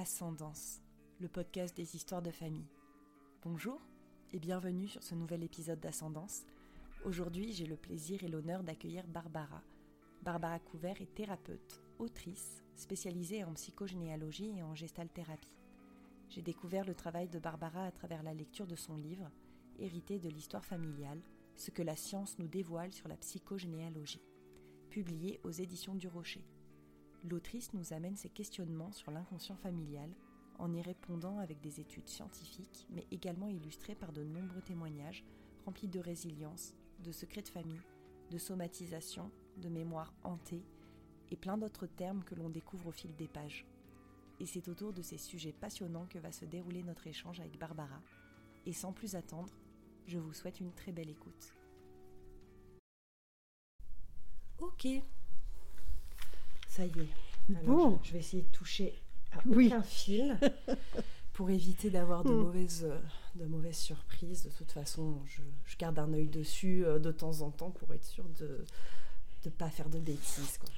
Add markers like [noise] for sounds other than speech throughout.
Ascendance, le podcast des histoires de famille. Bonjour et bienvenue sur ce nouvel épisode d'Ascendance. Aujourd'hui, j'ai le plaisir et l'honneur d'accueillir Barbara. Barbara Couvert est thérapeute, autrice, spécialisée en psychogénéalogie et en gestalthérapie. J'ai découvert le travail de Barbara à travers la lecture de son livre, hérité de l'histoire familiale, ce que la science nous dévoile sur la psychogénéalogie, publié aux éditions du Rocher. L'autrice nous amène ses questionnements sur l'inconscient familial en y répondant avec des études scientifiques, mais également illustrées par de nombreux témoignages remplis de résilience, de secrets de famille, de somatisation, de mémoire hantée et plein d'autres termes que l'on découvre au fil des pages. Et c'est autour de ces sujets passionnants que va se dérouler notre échange avec Barbara. Et sans plus attendre, je vous souhaite une très belle écoute. Ok. Ça y est. Alors, Bon. je, je vais essayer de toucher à Oui. aucun fil [laughs] pour éviter d'avoir de, Hmm. mauvaises, euh, de mauvaises surprises. De toute façon, je, je garde un œil dessus euh, de temps en temps pour être sûr de ne pas faire de bêtises. quoi.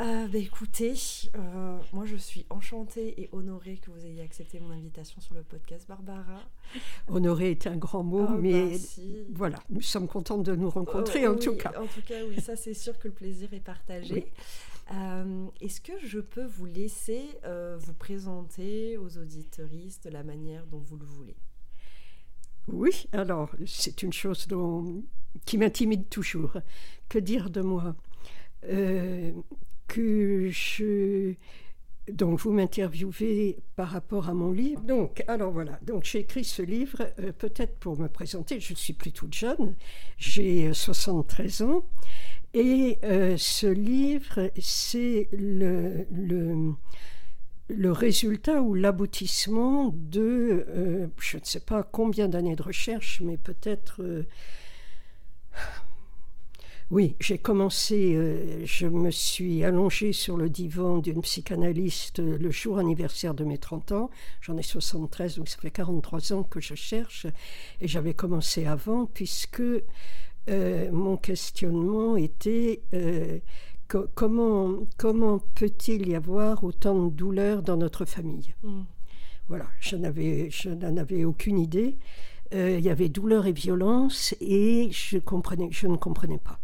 Euh, bah, écoutez, euh, moi je suis enchantée et honorée que vous ayez accepté mon invitation sur le podcast, Barbara. Honoré est un grand mot, Ah, mais si. voilà, nous sommes contents de nous rencontrer Oh, en tout cas. En tout cas, oui, ça c'est sûr que le plaisir est partagé. Euh, Est-ce que je peux vous laisser euh, vous présenter aux auditeuristes de la manière dont vous le voulez? Oui, alors c'est une chose dont- qui m'intimide toujours. Que dire de moi? Euh, Que je donc vous m'interviewez par rapport à mon livre. Donc alors voilà, donc j'ai écrit ce livre euh, peut-être pour me présenter. Je suis plus toute jeune, j'ai euh, 73 ans et euh, ce livre c'est le, le le résultat ou l'aboutissement de, euh, je ne sais pas combien d'années de recherche, mais peut-être... oui, j'ai commencé, euh, je me suis allongée sur le divan d'une psychanalyste euh, le jour anniversaire de mes 30 ans. J'en ai 73, donc ça fait 43 ans que je cherche. Et j'avais commencé avant, puisque euh, mon questionnement était euh, co- comment, comment peut-il y avoir autant de douleur dans notre famille? Voilà, je n'en avais aucune idée. Il y avait douleur et violence et je, comprenais, je ne comprenais pas.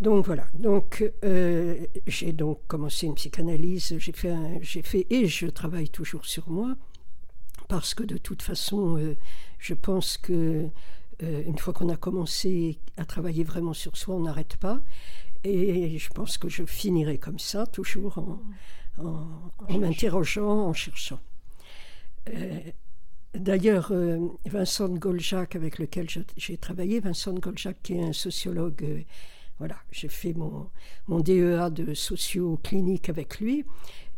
Donc voilà, donc euh, j'ai donc commencé une psychanalyse, j'ai fait, un- j'ai fait et je travaille toujours sur moi parce que de toute façon, euh, je pense que euh, une fois qu'on a commencé à travailler vraiment sur soi, on n'arrête pas. Et je pense que je finirai comme ça, toujours en, en- en m'interrogeant, en cherchant. D'ailleurs, euh, Vincent de Goljac, avec lequel j'ai travaillé, Vincent de Goljac, qui est un sociologue, euh, voilà, j'ai fait mon, mon DEA de socio-clinique avec lui.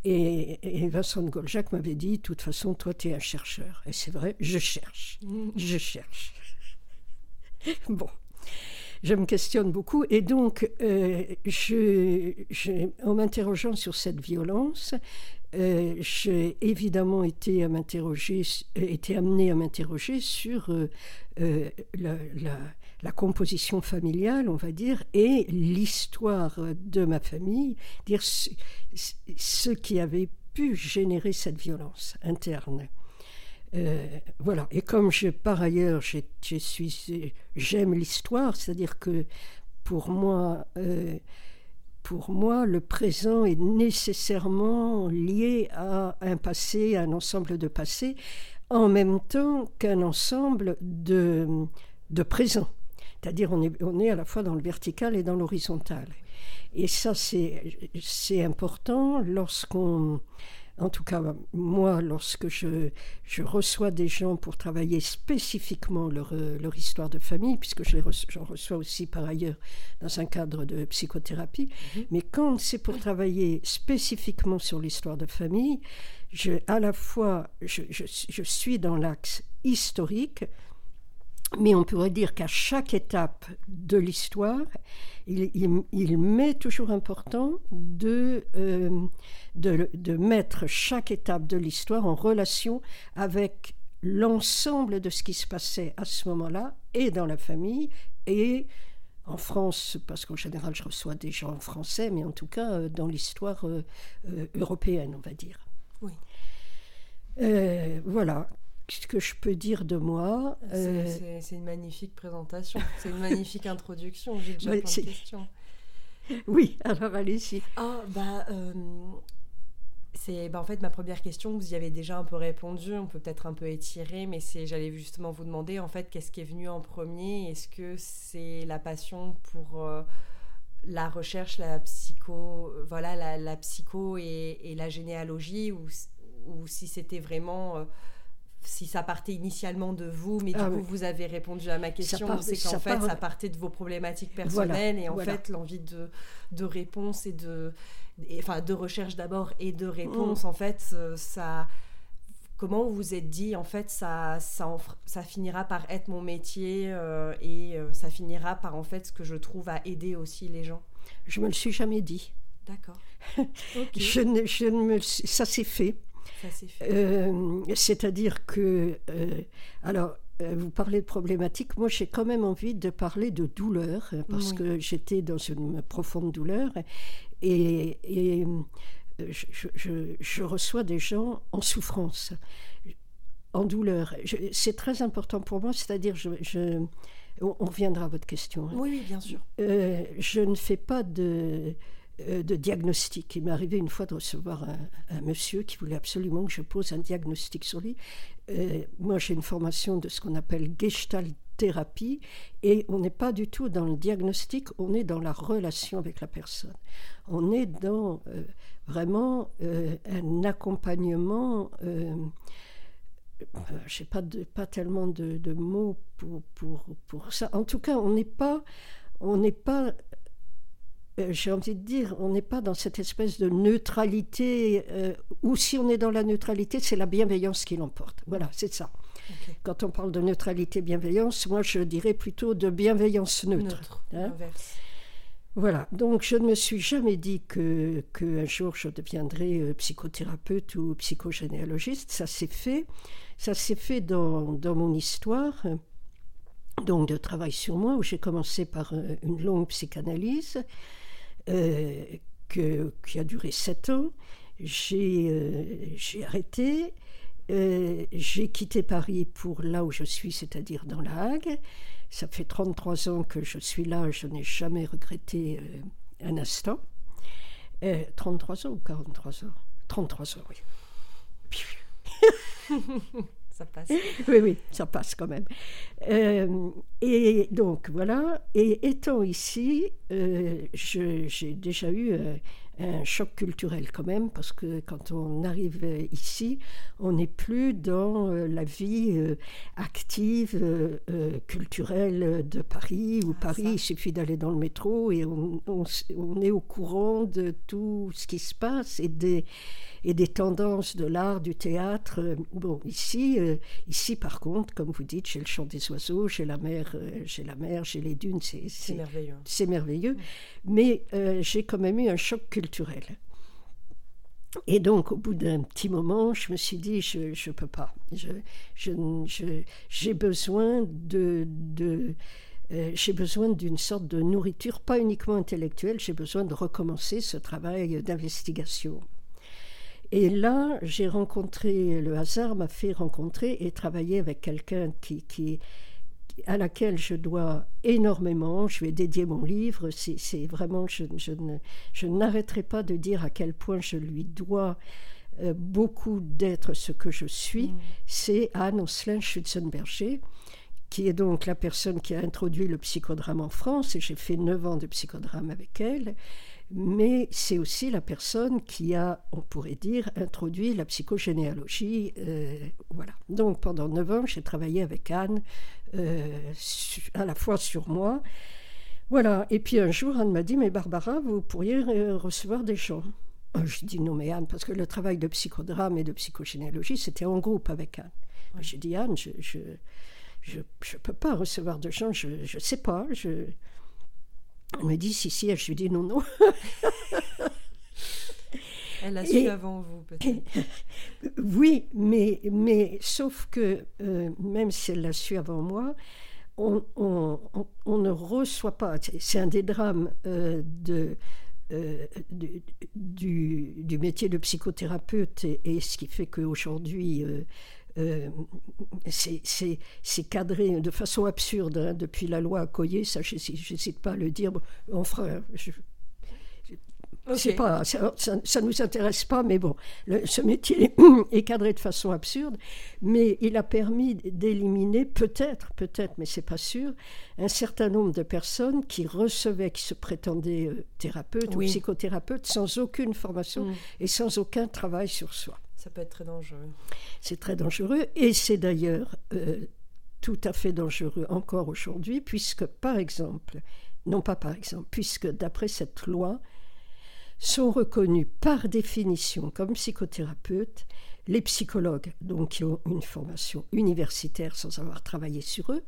Et, et Vincent de Goljac m'avait dit, de toute façon, toi, tu es un chercheur. Et c'est vrai, je cherche. Je cherche. [laughs] bon. Je me questionne beaucoup. Et donc, euh, je, je- en m'interrogeant sur cette violence, euh, j'ai évidemment été, à été amenée à m'interroger sur euh, euh, la, composition familiale, on va dire, et l'histoire de ma famille, dire ce, qui avait pu générer cette violence interne. Euh, voilà. Et comme par ailleurs, j'aime l'histoire, c'est-à-dire que pour moi, euh, pour moi, le présent est nécessairement lié à un passé, à un ensemble de passés, en même temps qu'un ensemble de, de présents. C'est-à-dire on est, on est à la fois dans le vertical et dans l'horizontal. Et ça, c'est important lorsqu'on... En tout cas, moi, lorsque je, je reçois des gens pour travailler spécifiquement leur, euh, leur histoire de famille, puisque je les reçois- j'en reçois aussi par ailleurs dans un cadre de psychothérapie, mais quand c'est pour travailler spécifiquement sur l'histoire de famille, je, à la fois, je, je- je suis dans l'axe historique, mais on pourrait dire qu'à chaque étape de l'histoire, il, il, il m'est toujours important de, euh, de, de mettre chaque étape de l'histoire en relation avec l'ensemble de ce qui se passait à ce moment-là, et dans la famille, et en France, parce qu'en général je reçois des gens français, mais en tout cas euh, dans l'histoire euh, euh, européenne, on va dire. Oui. Voilà ce que je peux dire de moi. C'est une magnifique présentation, c'est une magnifique introduction. J'ai déjà plein de questions. [laughs] Oui, alors allez-y. Ah, bah, c'est bah, en fait ma première question, vous y avez déjà un peu répondu, on peut peut-être un peu étirer, mais c'est j'allais justement vous demander en fait qu'est-ce qui est venu en premier? Est-ce que c'est la passion pour euh, la recherche, la psycho, voilà, la, la psycho et, et, la généalogie, ou, ou si c'était vraiment euh, si ça partait initialement de vous, mais du ah coup vous avez répondu à ma question, c'est qu'en fait ça partait de vos problématiques personnelles et en fait l'envie de, de réponse et de enfin de recherche d'abord et de réponse, mm. en fait, euh, ça. Comment vous vous êtes dit, en fait, ça, ça, ça finira par être mon métier euh, et euh, ça finira par, en fait, ce que je trouve à aider aussi les gens? Je me le suis jamais dit. D'accord. [laughs] je ne, je ne me, ça s'est fait. C'est-à-dire que, alors, vous parlez de problématique, moi j'ai quand même envie de parler de douleur, parce que j'étais dans une profonde douleur, et, euh, je, reçois des gens en souffrance, en douleur. C'est très important pour moi, c'est-à-dire, je, on reviendra à votre question. Hein. Oui, bien sûr. Euh, je ne fais pas de, euh, de diagnostic. Il m'est arrivé une fois de recevoir un, monsieur qui voulait absolument que je pose un diagnostic sur lui. moi, j'ai une formation de ce qu'on appelle Gestalt thérapie et on n'est pas du tout dans le diagnostic, on est dans la relation avec la personne. On est dans euh, vraiment euh, un accompagnement. Euh, je n'ai pas, pas tellement de, mots pour, pour, pour, ça. En tout cas, on n'est pas, on n'est pas j'ai envie de dire, on n'est pas dans cette espèce de neutralité, ou si on est dans la neutralité, c'est la bienveillance qui l'emporte. Voilà, c'est ça. Quand on parle de neutralité, bienveillance, moi je dirais plutôt de bienveillance neutre. Hein. voilà, donc je ne me suis jamais dit que, que jour je deviendrais euh, psychothérapeute ou psychogénéalogiste. Ça s'est fait, ça s'est fait dans, dans, mon histoire, donc de travail sur moi, où j'ai commencé par euh, une longue psychanalyse euh, que, qui a duré sept ans. J'ai arrêté euh, j'ai quitté Paris pour là où je suis, c'est-à-dire dans la Hague. Ça fait 33 ans que je suis là, je n'ai jamais regretté euh, un instant. 33 euh, ans ou 43 ans? 33 ans, oui. [laughs] ça passe. [laughs] Oui, oui, ça passe quand même. et donc, voilà. Et étant ici, j'ai déjà eu un choc culturel quand même, parce que quand on arrive ici, on n'est plus dans euh, la vie euh, active, euh, culturelle de Paris, où ah, Paris, il suffit d'aller dans le métro et on, on, est au courant de tout ce qui se passe et des, et des tendances de l'art, du théâtre. Bon, ici, ici, par contre, comme vous dites, j'ai le chant des oiseaux, j'ai la mer, j'ai la mer, j'ai les dunes, c'est merveilleux. C'est merveilleux. Mais j'ai quand même eu un choc culturel et donc, au bout d'un petit moment, je me suis dit, je ne peux pas. J'ai je, je, besoin de... de euh, j'ai besoin d'une sorte de nourriture, pas uniquement intellectuelle, j'ai besoin de recommencer ce travail d'investigation. Et là, j'ai rencontré, le hasard m'a fait rencontrer et travailler avec quelqu'un qui, qui, à laquelle je dois énormément. Je vais dédier mon livre. C'est vraiment, je, je n'arrêterai pas de dire à quel point je lui dois euh, beaucoup d'être ce que je suis. Mm. C'est Anne Oslin Schutzenberger, qui est donc la personne qui a introduit le psychodrame en France. Et j'ai fait neuf ans de psychodrame avec elle mais c'est aussi la personne qui a, on pourrait dire, introduit la psychogénéalogie. Euh, voilà. Donc pendant neuf ans, j'ai travaillé avec Anne, euh, à la fois sur moi. Voilà. Et puis un jour, Anne m'a dit, mais Barbara, vous pourriez euh, recevoir des gens. J'ai dit non, mais Anne, parce que le travail de psychodrame et de psychogénéalogie, c'était en groupe avec Anne. J'ai dit, Anne, je ne je, je, peux pas recevoir de gens, je ne sais pas. Je, elle me dit si, si. Je lui dis non, non. [laughs] Elle a su avant vous, peut-être. [laughs] Oui, mais, mais sauf que euh, même si elle l'a su avant moi, on, on, on, ne reçoit pas. C'est un des drames euh, de, du, métier de psychothérapeute et, ce qui fait qu'aujourd'hui, euh, c'est cadré de façon absurde hein, depuis la loi Accoyer, ça je n'hésite pas à le dire. On fera, pas, ça, ne nous intéresse pas, mais bon, ce métier est cadré de façon absurde, mais il a permis d'éliminer peut-être, peut-être, mais c'est pas sûr, un certain nombre de personnes qui recevaient, qui se prétendaient euh, thérapeutes ou psychothérapeutes sans aucune formation mm. et sans aucun travail sur soi. Ça peut être très dangereux. C'est très dangereux et c'est d'ailleurs euh, tout à fait dangereux encore aujourd'hui, puisque par exemple, non pas par exemple, puisque d'après cette loi, sont reconnus par définition comme psychothérapeutes les psychologues, donc qui ont une formation universitaire sans avoir travaillé sur eux,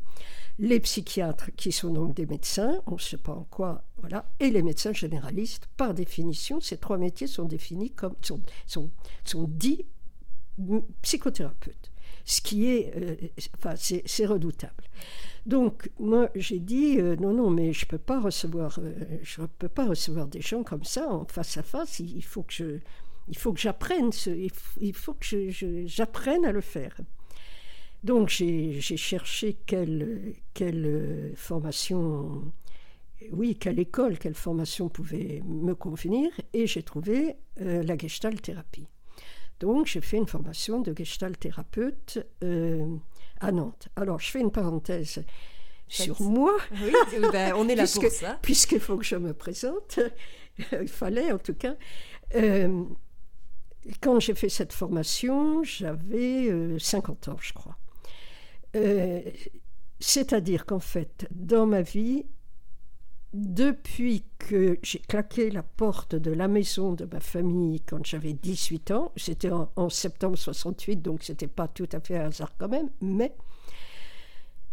les psychiatres qui sont donc des médecins, on ne sait pas en quoi, voilà, et les médecins généralistes. Par définition, ces trois métiers sont définis comme sont, sont, sont dits psychothérapeutes, ce qui est, euh, enfin, c'est redoutable. Donc moi j'ai dit euh, non non mais je peux pas recevoir euh, je peux pas recevoir des gens comme ça en face à face il, faut que je il faut que j'apprenne il, faut que j'apprenne à le faire. Donc j'ai cherché quelle, quelle formation oui, quelle école, quelle formation pouvait me convenir, et j'ai trouvé la Gestalt thérapie. Donc j'ai fait une formation de Gestalt thérapeute à Nantes. Alors, je fais une parenthèse sur moi. Oui, ben, on est là pour ça. Puisqu'il faut que je me présente, [laughs] il fallait en tout cas. Euh, quand j'ai fait cette formation, j'avais 50 euh, ans, je crois. Euh, c'est-à-dire qu'en fait, dans ma vie, depuis que j'ai claqué la porte de la maison de ma famille quand j'avais 18 ans, c'était en, septembre 68, donc c'était pas tout à fait un hasard quand même, mais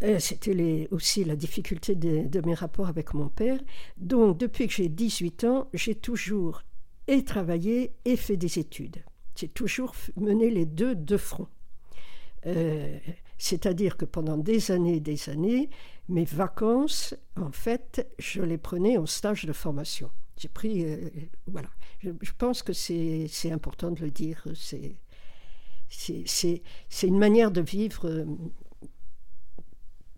euh, c'était aussi la difficulté de, mes rapports avec mon père. Donc depuis que j'ai 18 ans, j'ai toujours et travaillé et fait des études. J'ai toujours mené les deux de front. Euh, c'est-à-dire que pendant des années et des années, mes vacances, en fait, je les prenais en stage de formation. J'ai pris. Euh, voilà. Je, pense que c'est important de le dire. C'est une manière de vivre euh,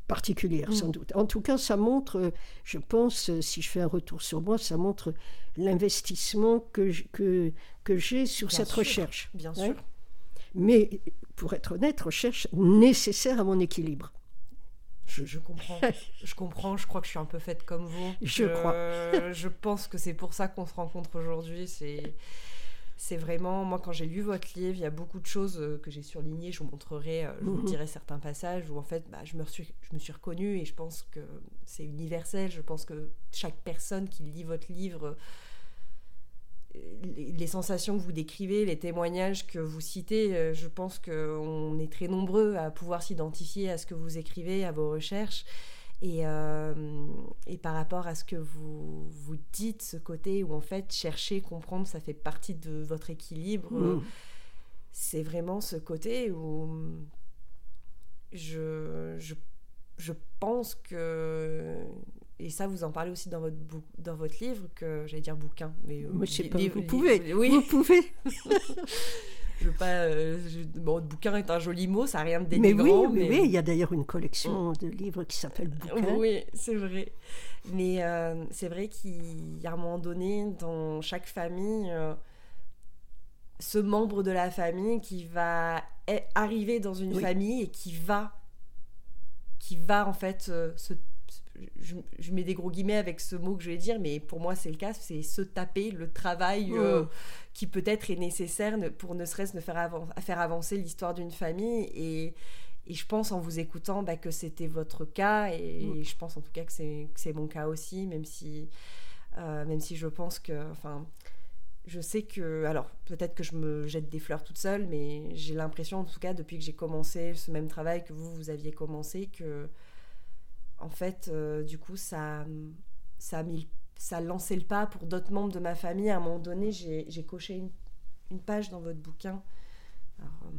particulière, sans mm. doute. En tout cas, ça montre, je pense, si je fais un retour sur moi, ça montre l'investissement que, que, que j'ai sur cette recherche. Bien sûr. Mais, pour être honnête, recherche nécessaire à mon équilibre. Je, comprends. je comprends. Je crois que je suis un peu faite comme vous. Je, crois. je pense que c'est pour ça qu'on se rencontre aujourd'hui. C'est. C'est vraiment, moi quand j'ai lu votre livre, il y a beaucoup de choses euh, que j'ai surlignées, je vous montrerai, euh, je vous mhm. dirai certains passages où en fait bah, je, me suis, je me suis reconnue et je pense que c'est universel, je pense que chaque personne qui lit votre livre les sensations que vous décrivez, les témoignages que vous citez, euh, je pense qu'on est très nombreux à pouvoir s'identifier à ce que vous écrivez, à vos recherches. Et, euh, et, par rapport à ce que vous, vous dites, ce côté où en fait chercher, comprendre, ça fait partie de votre équilibre, mmh. c'est vraiment ce côté où je, je, je pense que et ça, vous en parlez aussi dans votre, dans votre livre, que j'allais dire bouquin, mais euh, Moi, je sais pas, vous pouvez, oui. vous pouvez. [laughs] je veux pas. Euh, bon, bouquin est un joli mot, ça n'a rien de dénigrant. Mais oui, mais... oui, il y a d'ailleurs une collection de livres qui s'appelle Bouquin. Oui, c'est vrai. Mais euh, c'est vrai qu'il y a un moment donné, dans chaque famille, ce membre de la famille qui va arriver dans une famille et qui va, qui va en fait se je, mets des gros guillemets avec ce mot que je vais dire, mais pour moi c'est le cas, c'est se taper le travail euh, mmh. qui peut-être est nécessaire pour ne serait-ce ne faire, faire avancer l'histoire d'une famille. Et, et, je pense en vous écoutant bah, que c'était votre cas, et, mmh. je pense en tout cas que c'est mon cas aussi, même si, euh, même si je pense que... Enfin, je sais que, alors peut-être que je me jette des fleurs toute seule, mais j'ai l'impression en tout cas depuis que j'ai commencé ce même travail que vous, vous aviez commencé, que en fait, euh, du coup, ça, ça, a mis, ça a lancé le pas pour d'autres membres de ma famille. À un moment donné, j'ai coché une, page dans votre bouquin. Alors, euh,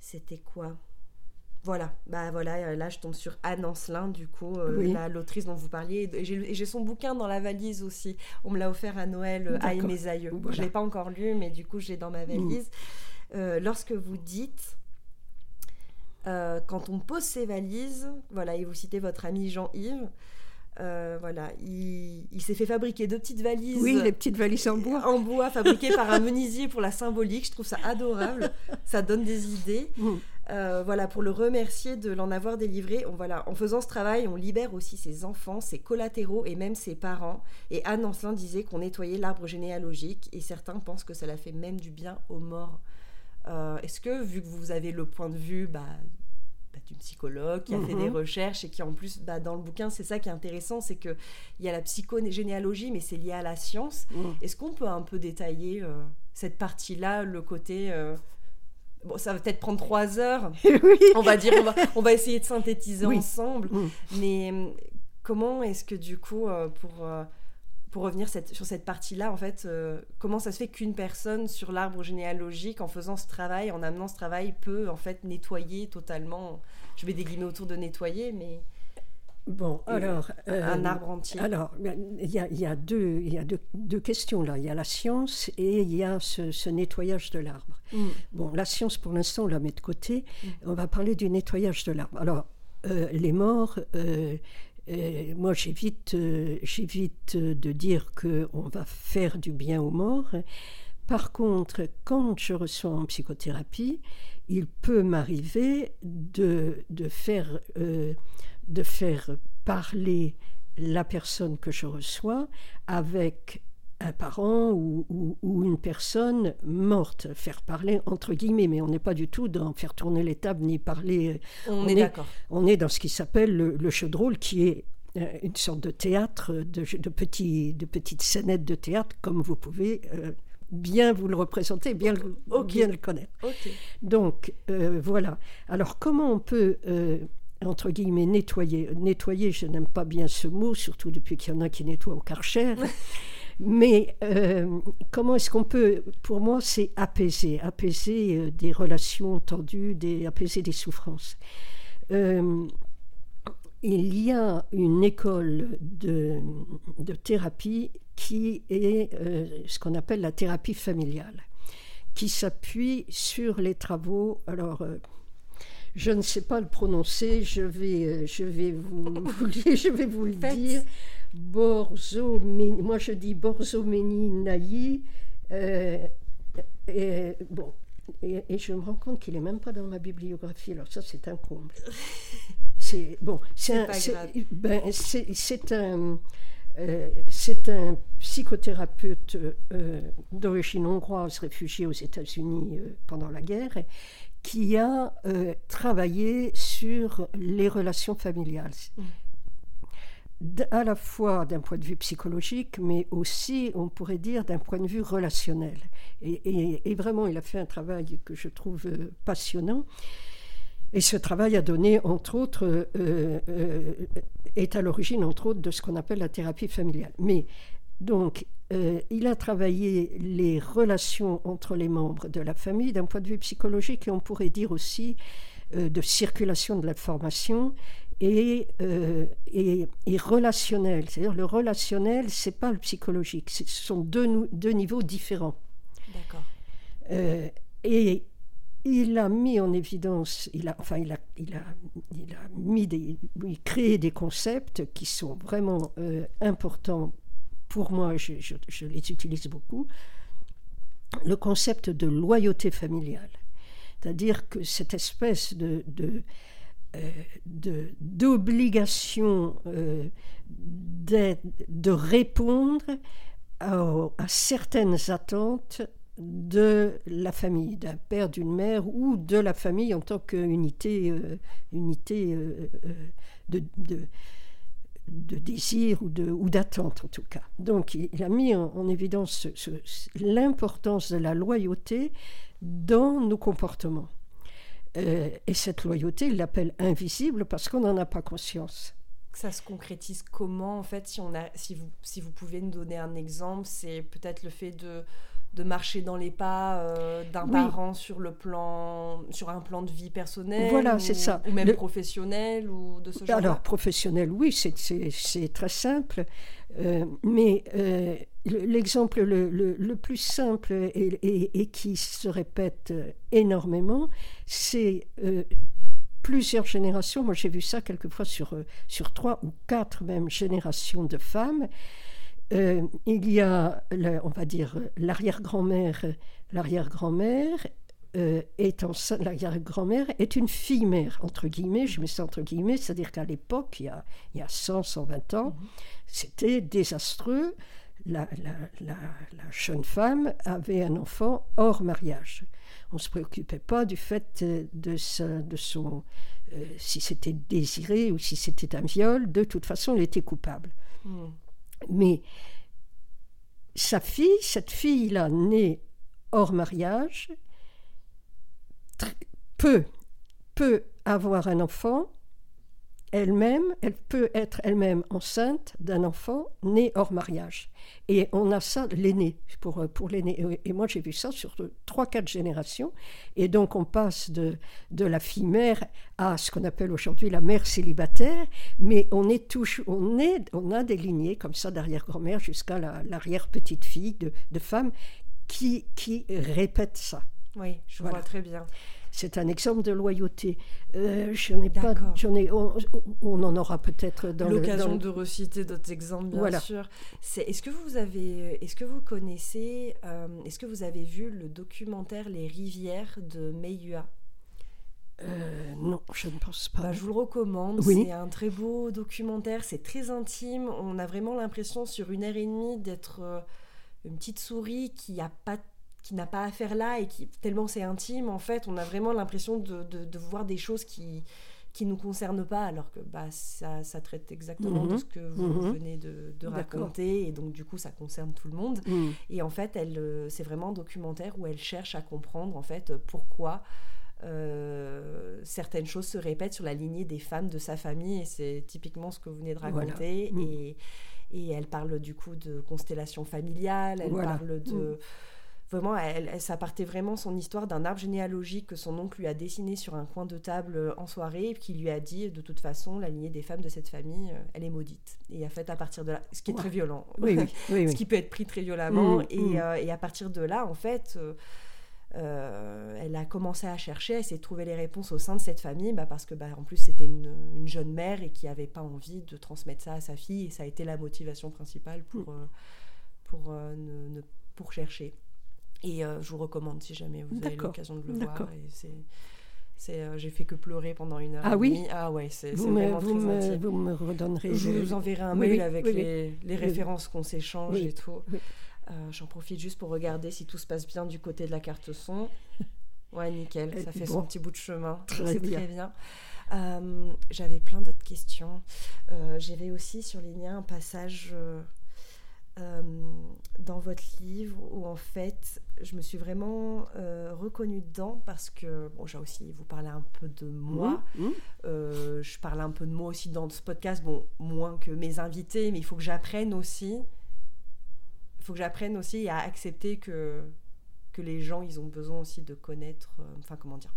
c'était quoi? Voilà, bah voilà, là je tombe sur Anne Ancelin, du coup, l'autrice dont vous parliez, et j'ai son bouquin dans la valise aussi. On me l'a offert à Noël à mes aïeux. Je l'ai pas encore lu, mais du coup je l'ai dans ma mm. valise. lorsque vous dites quand on pose ses valises, voilà, et vous citez votre ami Jean-Yves, euh, voilà, il, s'est fait fabriquer deux petites valises. Oui, les petites valises en bois. En bois, fabriquées par un menuisier pour la symbolique. Je trouve ça adorable. ça donne des idées. Mm. Euh, voilà, pour le remercier de l'en avoir délivré. On, voilà, en faisant ce travail, on libère aussi ses enfants, ses collatéraux et même ses parents. Et Anne Ancelin disait qu'on nettoyait l'arbre généalogique et certains pensent que ça l'a fait même du bien aux morts. Euh, est-ce que, vu que vous avez le point de vue bah, une psychologue qui a fait des mhm. recherches et qui en plus, bah, dans le bouquin, c'est ça qui est intéressant, c'est qu'il y a la psychogénéalogie, mais c'est lié à la science. Mhm. Est-ce qu'on peut un peu détailler euh, cette partie-là, le côté... Euh, bon, ça va peut-être prendre trois heures. [laughs] On va dire, on va, essayer de synthétiser ensemble. Mhm. Mais comment est-ce que du coup, pour pour revenir sur cette partie-là, en fait, euh, comment ça se fait qu'une personne sur l'arbre généalogique, en faisant ce travail, en amenant ce travail, peut en fait nettoyer totalement. Je mets des guillemets autour de nettoyer, mais bon, alors un euh, arbre entier. Alors, il y a, y a, deux, il y a deux, questions là. Il y a la science et il y a ce, nettoyage de l'arbre. Mm. Bon, la science pour l'instant on la met de côté. Mm. On va parler du nettoyage de l'arbre. Alors, euh, les morts, moi, j'évite, euh, j'évite de dire qu'on va faire du bien aux morts. Par contre, quand je reçois en psychothérapie, il peut m'arriver de, euh, de faire parler la personne que je reçois avec un parent ou, ou, une personne morte, faire parler entre guillemets, mais on n'est pas du tout dans faire tourner les tables ni parler. On, est, d'accord. On est dans ce qui s'appelle le, le jeu de rôle, qui est euh, une sorte de théâtre, de, de, petits, de petites scénettes de théâtre, comme vous pouvez euh, bien vous le représenter, bien, bien le connaître. Donc, euh, voilà. Alors, comment on peut entre guillemets, nettoyer? Nettoyer, je n'aime pas bien ce mot, surtout depuis qu'il y en a qui nettoient au karcher. [laughs] Mais comment est-ce qu'on peut, pour moi, c'est apaiser, apaiser des relations tendues, apaiser des souffrances il y a une école de, thérapie qui est euh, ce qu'on appelle la thérapie familiale, qui s'appuie sur les travaux. Alors, euh, je ne sais pas le prononcer, je vais, euh, je vais, vous, [laughs] je vais vous le dire. moi je dis Borzomeni Naï. et, bon, et, et, je me rends compte qu'il n'est même pas dans ma bibliographie, alors ça c'est un comble. [laughs] C'est bon, c'est ben, un, euh, c'est un psychothérapeute euh, d'origine hongroise réfugié aux États-Unis euh, pendant la guerre qui a travaillé sur les relations familiales. À la fois d'un point de vue psychologique, mais aussi, on pourrait dire, d'un point de vue relationnel. et, vraiment, il a fait un travail que je trouve passionnant. Et ce travail a donné, entre autres, euh, euh, est à l'origine, entre autres, de ce qu'on appelle la thérapie familiale. Mais donc, euh, il a travaillé les relations entre les membres de la famille d'un point de vue psychologique et on pourrait dire aussi de circulation de l'information et, et, et, relationnel. C'est-à-dire le relationnel, c'est pas le psychologique, ce sont deux, deux niveaux différents. D'accord. et il a mis en évidence, il a, enfin, il a, il a, il a mis des, créé des concepts qui sont vraiment euh, importants pour moi, je, les utilise beaucoup. Le concept de loyauté familiale, c'est-à-dire que cette espèce de, de euh, d'obligation euh, de, répondre à, certaines attentes de la famille, d'un père, d'une mère, ou de la famille en tant qu'unité euh, unité, de, de, désir ou d'attente en tout cas. Donc il, a mis en, évidence l'importance de la loyauté dans nos comportements. et cette loyauté, il l'appelle invisible parce qu'on n'en a pas conscience. Ça se concrétise comment en fait si, on a, si, vous, si vous pouvez nous donner un exemple, c'est peut-être le fait de de marcher dans les pas euh, d'un parent sur le plan sur un plan de vie personnel voilà c'est ça. ou même professionnel ou de ce genre alors professionnel oui c'est très simple. Euh, mais euh, l'exemple le, le, plus simple et, et, qui se répète énormément c'est plusieurs générations. Moi j'ai vu ça quelquefois sur sur trois ou quatre même générations de femmes euh, il y a, on va dire, l'arrière-grand-mère. L'arrière-grand-mère euh, est l'arrière-grand-mère est une fille-mère, entre guillemets, je mets ça entre guillemets, c'est-à-dire qu'à l'époque, il y a, il y a 100, 120 ans, mhm. c'était désastreux. La, jeune femme avait un enfant hors mariage. On ne se préoccupait pas du fait de, de son... Euh, si c'était désiré ou si c'était un viol, de toute façon, elle était coupable. Mhm. Mais sa fille, cette fille-là, née hors mariage, peut, avoir un enfant elle-même, elle peut être elle-même enceinte d'un enfant né hors mariage. Et on a ça, l'aîné, pour, euh, pour l'aîné. Et moi, j'ai vu ça sur trois, quatre générations. Et donc, on passe de, de la fille-mère à ce qu'on appelle aujourd'hui la mère célibataire. Mais on, est touche, on, est, on a des lignées comme ça d'arrière-grand-mère jusqu'à l'arrière-petite-fille de, de femmes qui, qui répètent ça. Oui, je vois très bien c'est un exemple de loyauté. Euh, pas, j'en ai, on, en aura peut-être dans l'occasion de reciter d'autres exemples, bien sûr. est-ce que vous avez, est-ce que vous connaissez, euh, est-ce que vous avez vu le documentaire Les rivières de Meiyua euh, non, je ne pense pas. Bah, je vous le recommande. C'est un très beau documentaire. C'est très intime. On a vraiment l'impression sur une heure et demie d'être une petite souris qui a pas qui n'a pas à faire là et qui tellement c'est intime en fait on a vraiment l'impression de, de, voir des choses qui qui nous concernent pas alors que bah ça, ça traite exactement de mhm. ce que vous mhm. venez de, de raconter et donc du coup ça concerne tout le monde. Mhm. et en fait elle euh, c'est vraiment un documentaire où elle cherche à comprendre en fait pourquoi euh, certaines choses se répètent sur la lignée des femmes de sa famille et c'est typiquement ce que vous venez de raconter. Et, et elle parle du coup de constellation familiale elle parle de Vraiment, elle, ça partait vraiment son histoire d'un arbre généalogique que son oncle lui a dessiné sur un coin de table euh, en soirée et qui lui a dit de toute façon, la lignée des femmes de cette famille, euh, elle est maudite. Et a fait à partir de là, ce qui est très violent, [laughs] oui, oui, ce qui peut être pris très violemment. Mmh, et, mmh. Euh, et, à partir de là, en fait, elle a commencé à chercher, elle s'est trouvé les réponses au sein de cette famille, bah, parce que bah, en plus c'était une, une, jeune mère et qui n'avait pas envie de transmettre ça à sa fille. Et ça a été la motivation principale pour, mmh. pour, ne, pour chercher. Et euh, je vous recommande si jamais vous avez l'occasion de le voir. euh, j'ai fait que pleurer pendant une heure. Ah oui Ah ouais, c'est, vraiment vous très me, Vous me redonnerez. Je vous enverrai un mail avec les, les, références qu'on s'échange et tout. Euh, j'en profite juste pour regarder si tout se passe bien du côté de la carte son. [laughs] Ouais, nickel, ça fait son petit bout de chemin. c'est très bien. j'avais plein d'autres questions. j'avais aussi surligné un passage euh, dans votre livre où en fait je me suis vraiment euh, reconnue dedans parce que bon j'ai aussi vous parlez un peu de moi mmh, mmh. Euh, je parle un peu de moi aussi dans ce podcast bon moins que mes invités mais il faut que j'apprenne aussi il faut que j'apprenne aussi à accepter que que les gens ils ont besoin aussi de connaître enfin comment dire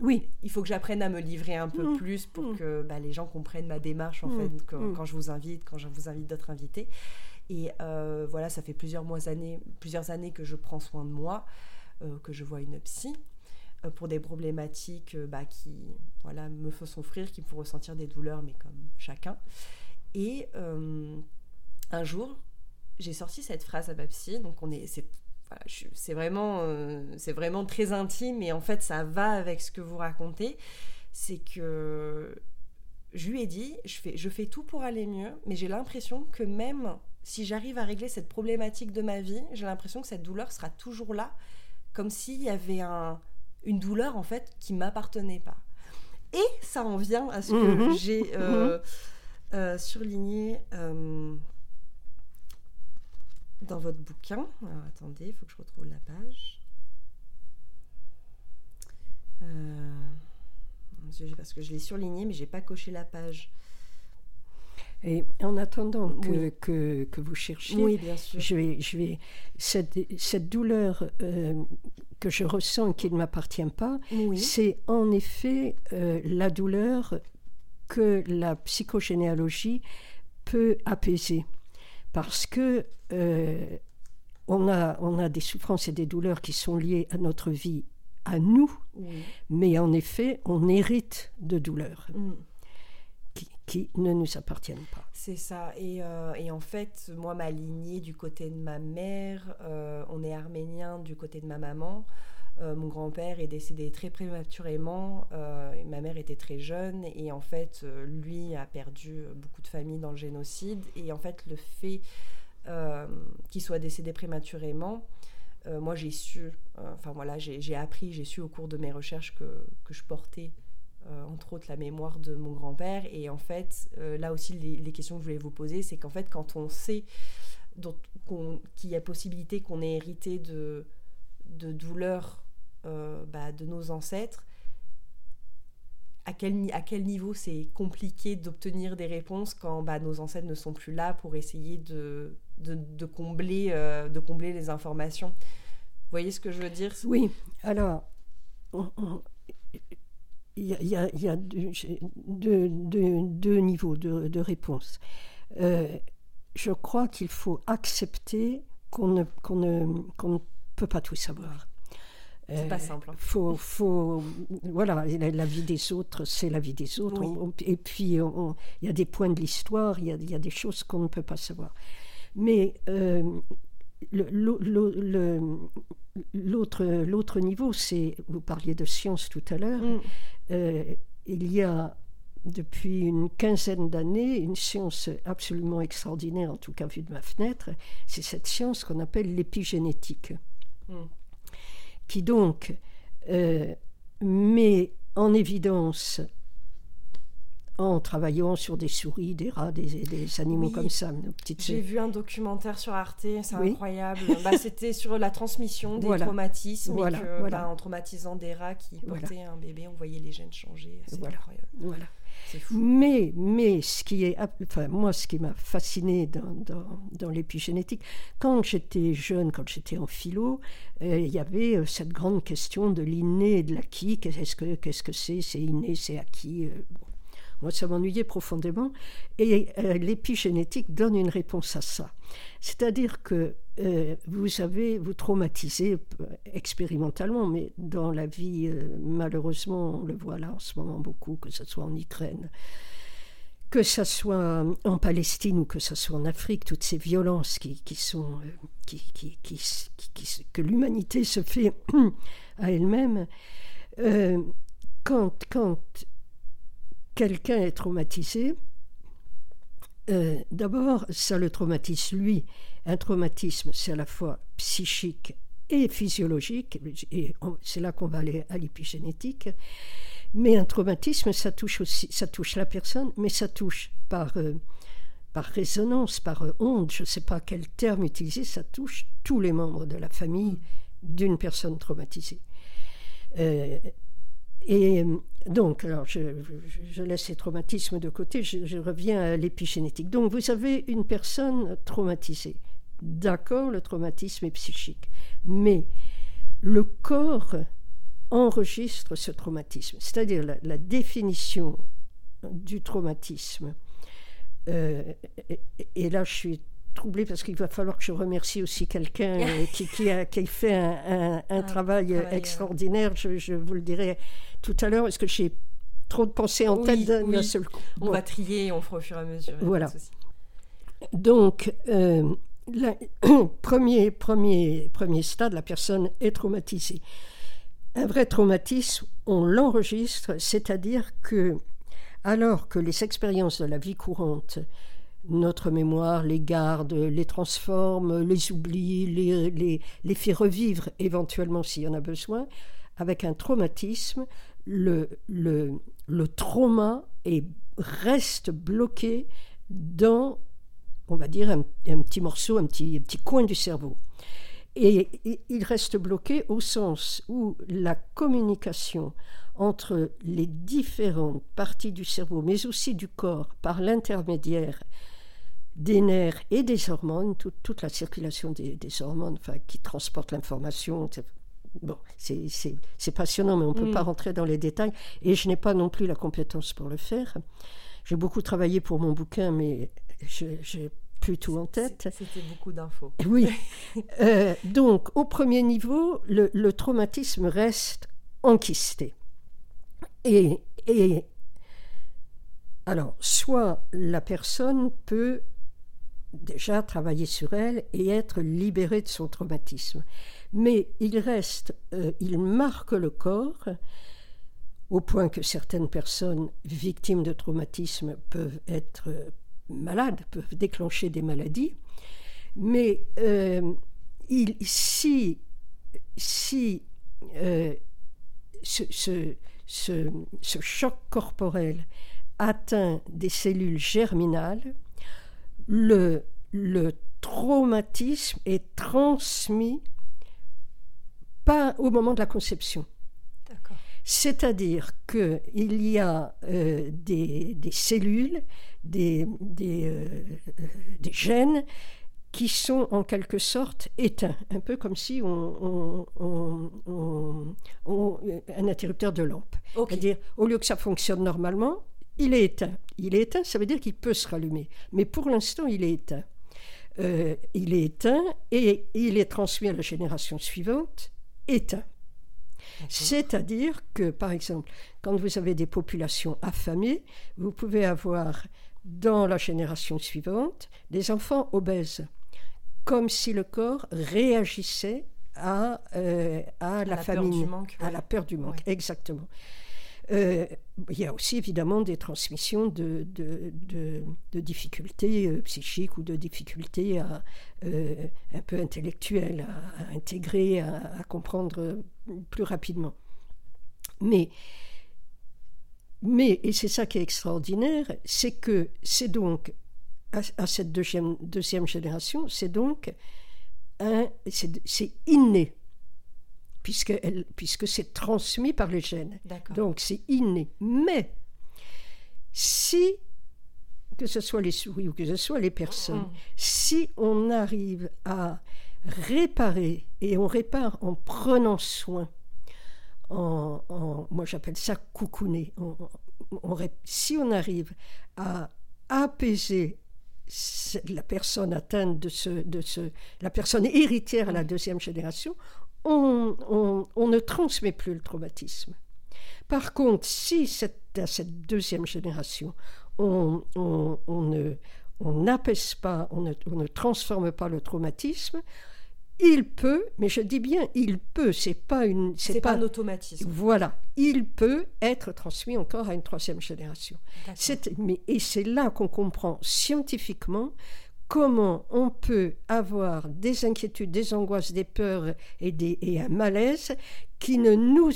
oui. Il faut que j'apprenne à me livrer un peu mmh. plus pour que bah, les gens comprennent ma démarche en fait quand, quand, je vous invite, quand je vous invite d'autres invités. Et euh, voilà, ça fait plusieurs, mois, années, plusieurs années que je prends soin de moi, euh, que je vois une psy euh, pour des problématiques bah, qui voilà, me font souffrir, qui me font ressentir des douleurs, mais comme chacun. Et un jour, j'ai sorti cette phrase à ma psy, donc on est, c'est, vraiment, c'est vraiment très intime, et en fait, ça va avec ce que vous racontez. C'est que je lui ai dit, je fais, je fais tout pour aller mieux, mais j'ai l'impression que même si j'arrive à régler cette problématique de ma vie, j'ai l'impression que cette douleur sera toujours là, comme s'il y avait un, une douleur en fait qui m'appartenait pas. Et ça en vient à ce que mhm. j'ai euh, mhm. euh, surligné euh, dans votre bouquin. Alors attendez, il faut que je retrouve la page. parce que je l'ai surligné, mais j'ai pas coché la page. Et en attendant que, que, que, vous cherchiez, oui, bien sûr. Je, vais, je vais, cette, cette douleur euh, que je ressens qui ne m'appartient pas, c'est en effet euh, la douleur que la psychogénéalogie peut apaiser. Parce que euh, on, a, on a des souffrances et des douleurs qui sont liées à notre vie, à nous, mais en effet, on hérite de douleurs. Mm qui ne nous appartiennent pas. C'est ça. Et, euh, et, en fait, moi, ma lignée du côté de ma mère, euh, on est arménien du côté de ma maman. Euh, mon grand-père est décédé très prématurément. ma mère était très jeune. Et en fait, lui a perdu beaucoup de familles dans le génocide. Et en fait, le fait qu'il soit décédé prématurément, moi, j'ai su, enfin voilà, j'ai appris, j'ai su au cours de mes recherches que, que je portais euh, entre autres la mémoire de mon grand-père. Et en fait, euh, là aussi, les, questions que je voulais vous poser, c'est qu'en fait, quand on sait qu'il y a possibilité qu'on ait hérité de, de douleurs euh, bah, de nos ancêtres, à quel, niveau c'est compliqué d'obtenir des réponses quand bah, nos ancêtres ne sont plus là pour essayer de, de, combler, de combler les informations? Vous voyez ce que je veux dire? Oui, alors, il y a, y a deux, deux, niveaux de, de réponse. Euh, je crois qu'il faut accepter qu'on ne, peut pas tout savoir. C'est pas simple. Hein. Faut, faut, voilà, la, vie des autres, c'est la vie des autres. et puis, il y a des points de l'histoire, il y, y a, des choses qu'on ne peut pas savoir. Mais euh, L'autre niveau, c'est, vous parliez de science tout à l'heure, mm. euh, il y a depuis une quinzaine d'années une science absolument extraordinaire, en tout cas vue de ma fenêtre, c'est cette science qu'on appelle l'épigénétique, mm. qui donc euh, met en évidence en travaillant sur des souris, des rats, des, animaux comme ça. J'ai vu un documentaire sur Arte, c'est incroyable. [laughs] bah, C'était sur la transmission des traumatismes. Et que, bah, en traumatisant des rats qui portaient un bébé, on voyait les gènes changer. C'est incroyable. Voilà. Fou. Mais, mais ce qui est, enfin, moi, ce qui m'a fasciné dans, dans, dans l'épigénétique, quand j'étais jeune, quand j'étais en philo, euh, il y avait euh, cette grande question de l'inné et de l'acquis. Qu'est-ce que qu'est-ce que c'est? C'est inné, c'est acquis. Euh, moi, ça m'ennuyait profondément. Et euh, l'épigénétique donne une réponse à ça. C'est-à-dire que euh, vous avez, vous traumatisez euh, expérimentalement, mais dans la vie, malheureusement, on le voit là en ce moment beaucoup, que ce soit en Ukraine, que ce soit en Palestine ou que ce soit en Afrique, toutes ces violences qui, qui sont, que l'humanité se fait [clears throat] à elle-même, quand, quand quelqu'un est traumatisé, euh, d'abord, ça le traumatise lui. Un traumatisme, c'est à la fois psychique et physiologique, et c'est là qu'on va aller à l'épigénétique. Mais un traumatisme, ça touche aussi, ça touche la personne, mais ça touche par, euh, par résonance, par onde, je ne sais pas quel terme utiliser, ça touche tous les membres de la famille d'une personne traumatisée. Et euh, donc, alors je, laisse ces traumatismes de côté, je, reviens à l'épigénétique. Donc, vous avez une personne traumatisée. D'accord, le traumatisme est psychique. Mais le corps enregistre ce traumatisme. C'est-à-dire la, définition du traumatisme. Euh, et, là, je suis troublée parce qu'il va falloir que je remercie aussi quelqu'un euh, qui, a, qui, fait un, [laughs] travail, extraordinaire. Je, je, vous le dirai tout à l'heure, est-ce que j'ai trop de pensées en tête d'un seul coup On va trier, on fera au fur et à mesure. Voilà. Donc, euh, [clears throat] premier, premier, premier stade, la personne est traumatisée. Un vrai traumatisme, on l'enregistre, c'est-à-dire que, alors que les expériences de la vie courante, notre mémoire les garde, les transforme, les oublie, les, les, les fait revivre éventuellement s'il y en a besoin, avec un traumatisme, le, le, le trauma est, reste bloqué dans, on va dire, un, petit morceau, un petit, petit coin du cerveau. et il reste bloqué au sens où la communication entre les différentes parties du cerveau, mais aussi du corps, par l'intermédiaire des nerfs et des hormones, toute la circulation des, hormones enfin, qui transportent l'information. Bon, c'est passionnant, mais on ne peut pas mm. rentrer dans les détails. Et je n'ai pas non plus la compétence pour le faire. J'ai beaucoup travaillé pour mon bouquin, mais j'ai plus tout en tête. C'était beaucoup d'infos. Oui. [laughs] Euh, donc, au premier niveau, le, traumatisme reste enquisté. Et, et alors, soit la personne peut déjà travailler sur elle et être libérée de son traumatisme. Mais il reste, euh, il marque le corps au point que certaines personnes victimes de traumatisme peuvent être euh, malades, peuvent déclencher des maladies. Mais euh, si, si ce, choc corporel atteint des cellules germinales, le, le traumatisme est transmis pas au moment de la conception. C'est-à-dire qu'il y a euh, des, des, cellules, des, des, euh, des, gènes qui sont en quelque sorte éteints, un peu comme si on, on, un interrupteur de lampe. C'est-à-dire, au lieu que ça fonctionne normalement, il est éteint. Il est éteint, ça veut dire qu'il peut se rallumer. Mais pour l'instant, il est éteint. Euh, il est éteint et il est transmis à la génération suivante éteint. C'est-à-dire que, par exemple, quand vous avez des populations affamées, vous pouvez avoir dans la génération suivante des enfants obèses, comme si le corps réagissait à, euh, à, la, famine, à la peur du manque. Exactement. Euh, il y a aussi évidemment des transmissions de, difficultés euh, psychiques ou de difficultés euh, un peu intellectuelles à, intégrer, à, comprendre plus rapidement. Mais, mais et c'est ça qui est extraordinaire, c'est que c'est donc, à, cette deuxième, deuxième génération, c'est donc c'est inné puisque, puisque c'est transmis par les gènes. Donc c'est inné. Mais si, que ce soit les souris ou que ce soit les personnes, mm. si on arrive à réparer, et on répare en prenant soin, en, moi j'appelle ça coucouner, si on arrive à apaiser la personne atteinte de ce, de ce, la personne héritière à la mm. deuxième génération, on, ne transmet plus le traumatisme. Par contre, si à cette deuxième génération, on, n'apaise pas, on ne, transforme pas le traumatisme, il peut, mais je dis bien il peut, c'est pas une, c'est pas, un automatisme. Voilà, il peut être transmis encore à une troisième génération. Mais, et c'est là qu'on comprend scientifiquement comment on peut avoir des inquiétudes, des angoisses, des peurs et, des, et un malaise qui, ne nous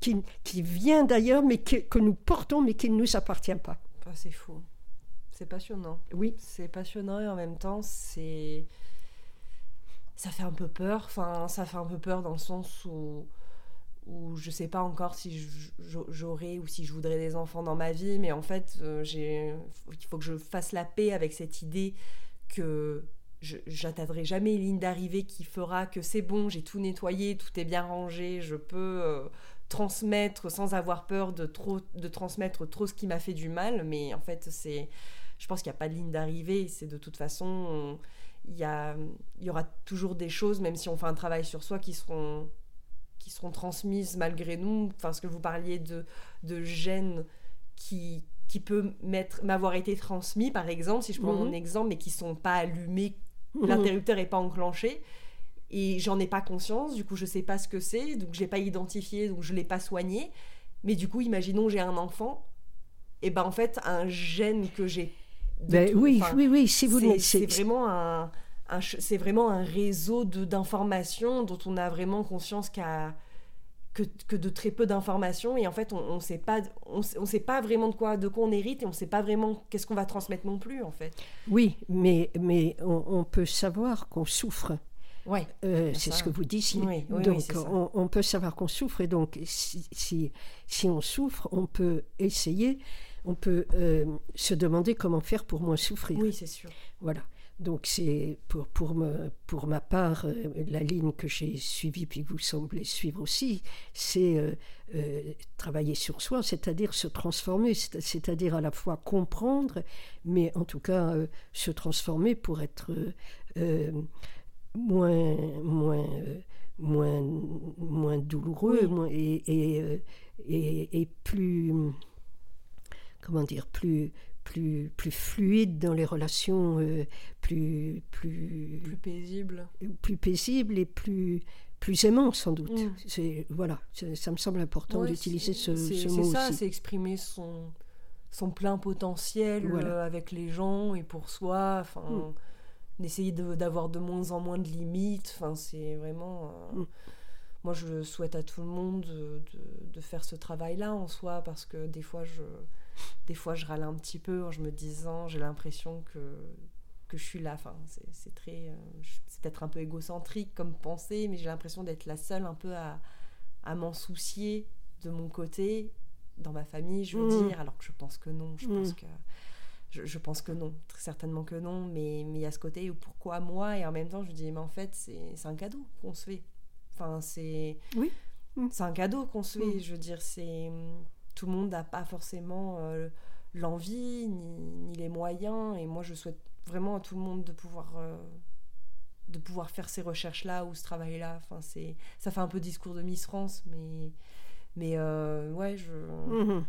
qui, qui vient d'ailleurs, mais que nous portons, mais qui ne nous appartient pas. Ah, c'est fou. C'est passionnant. Oui. C'est passionnant et en même temps, c'est. Ça fait un peu peur. Enfin, ça fait un peu peur dans le sens où où je sais pas encore si j'aurai ou si je voudrais des enfants dans ma vie, mais en fait, euh, il faut que je fasse la paix avec cette idée que j'atteindrai jamais une ligne d'arrivée qui fera que c'est bon, j'ai tout nettoyé, tout est bien rangé, je peux euh, transmettre sans avoir peur de trop de transmettre trop ce qui m'a fait du mal. Mais en fait, c'est, je pense qu'il n'y a pas de ligne d'arrivée. C'est de toute façon, il y, a, il y aura toujours des choses, même si on fait un travail sur soi, qui seront qui seront transmises malgré nous. Enfin, ce que vous parliez de de gènes qui qui peut m'avoir été transmis, par exemple, si je prends mon mhm. exemple, mais qui sont pas allumés, mhm. l'interrupteur n'est pas enclenché, et j'en ai pas conscience, du coup je sais pas ce que c'est, donc je l'ai pas identifié, donc je l'ai pas soigné, mais du coup imaginons j'ai un enfant, et ben en fait un gène que j'ai... Ben, oui, oui, oui, si vous C'est vraiment un, c'est vraiment un réseau d'informations dont on a vraiment conscience qu'à que, de très peu d'informations et en fait on ne sait pas on, sait pas vraiment de quoi de quoi on hérite et on ne sait pas vraiment qu'est-ce qu'on va transmettre non plus en fait oui mais mais on, peut savoir qu'on souffre Ouais, euh, c'est ce que vous disiez. donc, on, peut savoir qu'on souffre, et donc, si, si, si, on souffre, on peut essayer, on peut euh, se demander comment faire pour moins souffrir. Oui, c'est sûr. Voilà. Donc c'est pour, pour, me, pour ma part, euh, la ligne que j'ai suivie, puis que vous semblez suivre aussi, c'est euh, euh, travailler sur soi, c'est-à-dire se transformer, c'est-à-dire à la fois comprendre, mais en tout cas se transformer pour être moins, moins, moins, moins douloureux moins, et, et, et, et plus comment dire, plus, plus, plus fluide dans les relations, euh, plus, plus, plus paisible. Plus paisible et plus, plus aimant sans doute. Mm. C'est voilà, ça me semble important d'utiliser ce, ce, mot. C'est ça, c'est exprimer son, son plein potentiel euh, avec les gens et pour soi. Enfin, mm. d'essayer d'avoir de, moins en moins de limites. Enfin, c'est vraiment. Euh, mm. Moi, je souhaite à tout le monde de, de faire ce travail-là en soi parce que des fois, je des fois, je râle un petit peu en je me disant, j'ai l'impression que, que je suis là. Enfin, c'est très, euh, c'est peut-être un peu égocentrique comme pensée, mais j'ai l'impression d'être la seule un peu à, à m'en soucier de mon côté, dans ma famille, je veux mmh. dire, alors que je pense que non. Je pense mmh. que je, pense que non, très certainement que non, mais il y a ce côté où pourquoi moi? Et en même temps je me dis mais en fait c'est un cadeau qu'on se fait. Enfin c'est oui. C'est un cadeau qu'on se fait, mmh. je veux dire c'est tout le monde n'a pas forcément euh, l'envie ni, les moyens. Et moi, je souhaite vraiment à tout le monde de pouvoir, euh, de pouvoir faire ces recherches-là ou ce travail-là. Enfin, c'est, ça fait un peu discours de Miss France, mais, mais euh, ouais, je, mhm.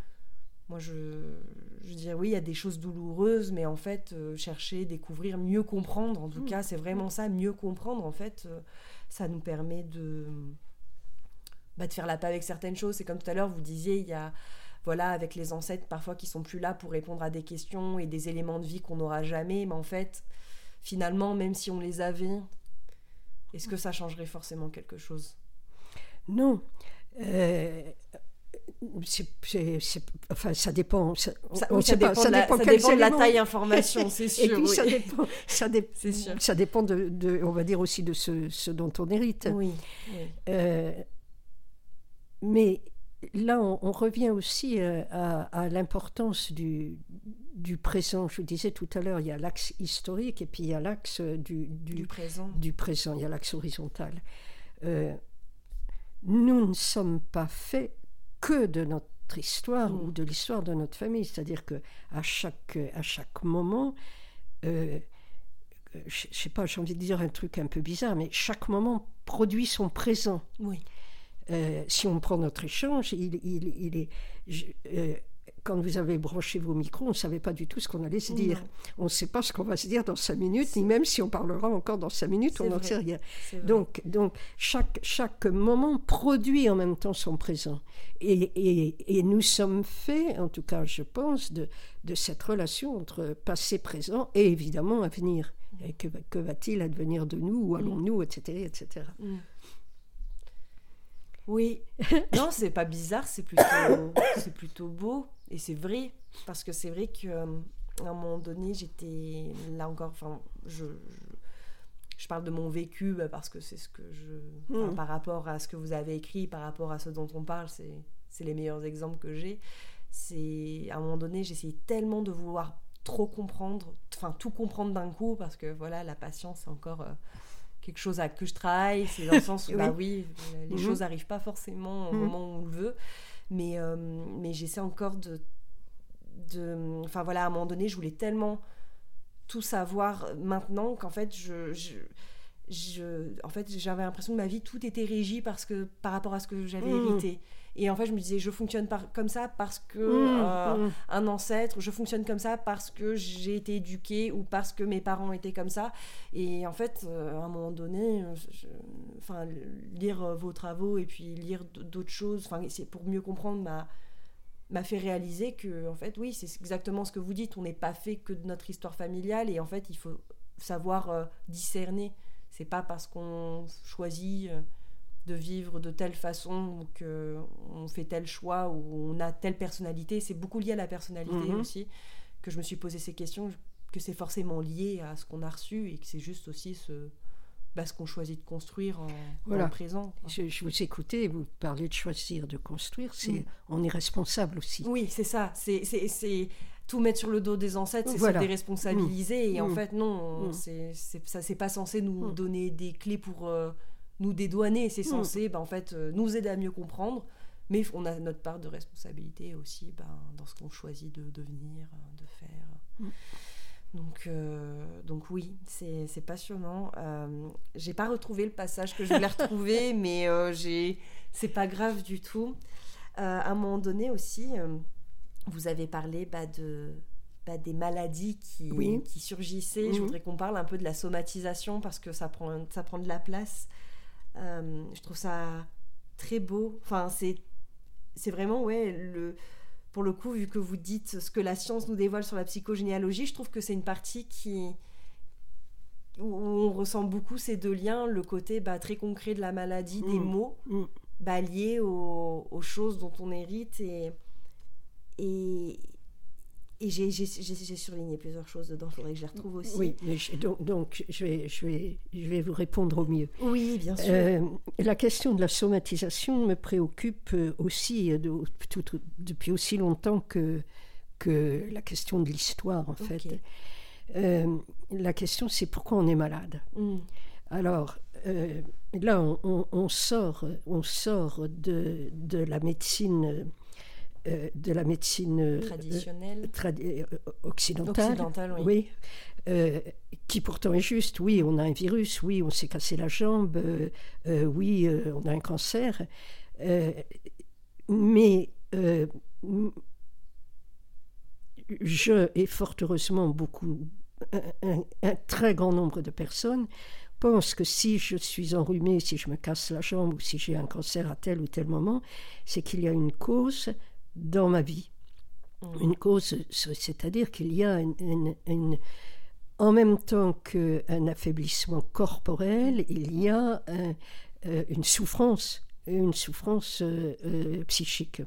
moi, je, je dirais oui, il y a des choses douloureuses, mais en fait, chercher, découvrir, mieux comprendre, en tout cas, c'est vraiment ça, mieux comprendre, en fait, ça nous permet de bah, de faire la paix avec certaines choses. C'est comme tout à l'heure, vous disiez, il y a voilà, avec les ancêtres parfois qui sont plus là pour répondre à des questions et des éléments de vie qu'on n'aura jamais. Mais en fait, finalement, même si on les avait, est-ce que ça changerait forcément quelque chose? Non. Euh, enfin, ça dépend. Ça, ça, dépend, de la, ça dépend de la taille information, c'est [laughs] sûr. Et puis ça dépend, ça, [laughs] ça dépend de, de, on va dire aussi de ce, ce dont on hérite. Oui. Euh, mais là, on, revient aussi euh, à, l'importance du, du, présent. Je vous disais tout à l'heure, il y a l'axe historique et puis il y a l'axe du, du, présent. du présent, il y a l'axe horizontal. Euh, nous ne sommes pas faits que de notre histoire ou de l'histoire de notre famille. C'est-à-dire que à chaque, à chaque moment, euh, je, ne sais pas, j'ai envie de dire un truc un peu bizarre, mais chaque moment produit son présent. Oui. Euh, si on prend notre échange, il, il, est. Euh, quand vous avez branché vos micros, on ne savait pas du tout ce qu'on allait se dire. On ne sait pas ce qu'on va se dire dans cinq minutes, ni même si on parlera encore dans cinq minutes, on n'en sait rien. Donc, donc chaque, chaque moment produit en même temps son présent. Et, et, et, nous sommes faits, en tout cas je pense, de, de cette relation entre passé, présent et évidemment avenir. Et que, que va-t-il advenir de nous Où allons-nous Etc. etc. Oui. [laughs] non, c'est pas bizarre, c'est plutôt, c'est plutôt beau. Et c'est vrai. Parce que c'est vrai qu'à euh, un moment donné, j'étais là encore. Enfin, je, je, parle de mon vécu bah, parce que c'est ce que je. Hmm. par rapport à ce que vous avez écrit, par rapport à ce dont on parle, c'est, les meilleurs exemples que j'ai. C'est à un moment donné, j'essayais tellement de vouloir trop comprendre, enfin tout comprendre d'un coup, parce que voilà, la patience, c'est encore. Euh, quelque chose à que je travaille, c'est dans le sens où, [laughs] oui. bah oui, les mhm. choses n'arrivent pas forcément au mhm. moment où on le veut, mais, euh, mais j'essaie encore de, de... Enfin voilà, à un moment donné, je voulais tellement tout savoir maintenant qu'en fait, je, je, en fait, j'avais l'impression que ma vie, tout était régi parce que, par rapport à ce que j'avais mhm. hérité. Et en fait, je me disais, je fonctionne par, comme ça parce que mmh, euh, mmh. un ancêtre, je fonctionne comme ça parce que j'ai été éduquée ou parce que mes parents étaient comme ça. Et en fait, euh, à un moment donné, enfin, lire vos travaux et puis lire d'autres choses, enfin, c'est pour mieux comprendre m'a m'a fait réaliser que en fait oui c'est exactement ce que vous dites on n'est pas fait que de notre histoire familiale et en fait il faut savoir euh, discerner c'est pas parce qu'on choisit de vivre de telle façon, qu'on fait tel choix ou on a telle personnalité. C'est beaucoup lié à la personnalité mhm. aussi que je me suis posé ces questions, que c'est forcément lié à ce qu'on a reçu et que c'est juste aussi se bah, ce qu'on choisit de construire en, le présent. Je, je vous écoutais, vous parlez de choisir, de construire, c'est Mm. on est responsable aussi. Oui, c'est ça. C'est, c'est, c'est tout mettre sur le dos des ancêtres, c'est Voilà. se déresponsabiliser. Et en fait, non, on- c'est, c'est, ça, c'est pas censé nous donner des clés pour euh, nous dédouaner. C'est censé, bah, en fait, euh, nous aider à mieux comprendre. Mais on a notre part de responsabilité aussi ben, dans ce qu'on choisit de devenir, euh, de faire. Mm. Donc, euh, donc oui, c'est, passionnant. Euh, j'ai pas retrouvé le passage que je voulais retrouver, [laughs] mais euh, j'ai, c'est pas grave du tout. À un moment donné aussi, vous avez parlé bah, de, bah, des maladies qui, Oui. qui surgissaient. Je Mhm. voudrais qu'on parle un peu de la somatisation parce que ça prend, ça prend de la place. Euh, je trouve ça très beau. Enfin, c'est, vraiment, ouais, le, pour le coup, vu que vous dites ce que la science nous dévoile sur la psychogénéalogie, je trouve que c'est une partie qui où on ressent beaucoup ces deux liens, le côté bah, très concret de la maladie, des Mm. mots, Mm. bah, liés aux, aux choses dont on hérite. Et, et, et j'ai, surligné plusieurs choses dedans, il faudrait que je les retrouve aussi. Oui, mais je- donc, donc, je, vais, je, vais, je vais vous répondre au mieux. Oui, bien sûr. Euh, la question de la somatisation me préoccupe euh, aussi euh, de- tout- tout- depuis aussi longtemps que, que la question de l'histoire, en fait. Euh, la question, c'est pourquoi on est malade. Mm. Alors, euh, là, on, on- on sort, on sort de, de la médecine, euh, de la médecine euh, Traditionnel. tradi- euh, occidentale, Occidental, oui. oui, qui pourtant est juste. Oui, on a un virus, oui, on s'est cassé la jambe, oui, on a un cancer, mais je et fort heureusement beaucoup, un, un- un très grand nombre de personnes pensent que si je suis enrhumée, si je me casse la jambe ou si j'ai un cancer à tel ou tel moment, c'est qu'il y a une cause dans ma vie Mm. une cause, c'est-à-dire qu'il y a une, une- une- en même temps qu'un affaiblissement corporel, il y a un- euh, une souffrance, une souffrance euh, euh, psychique.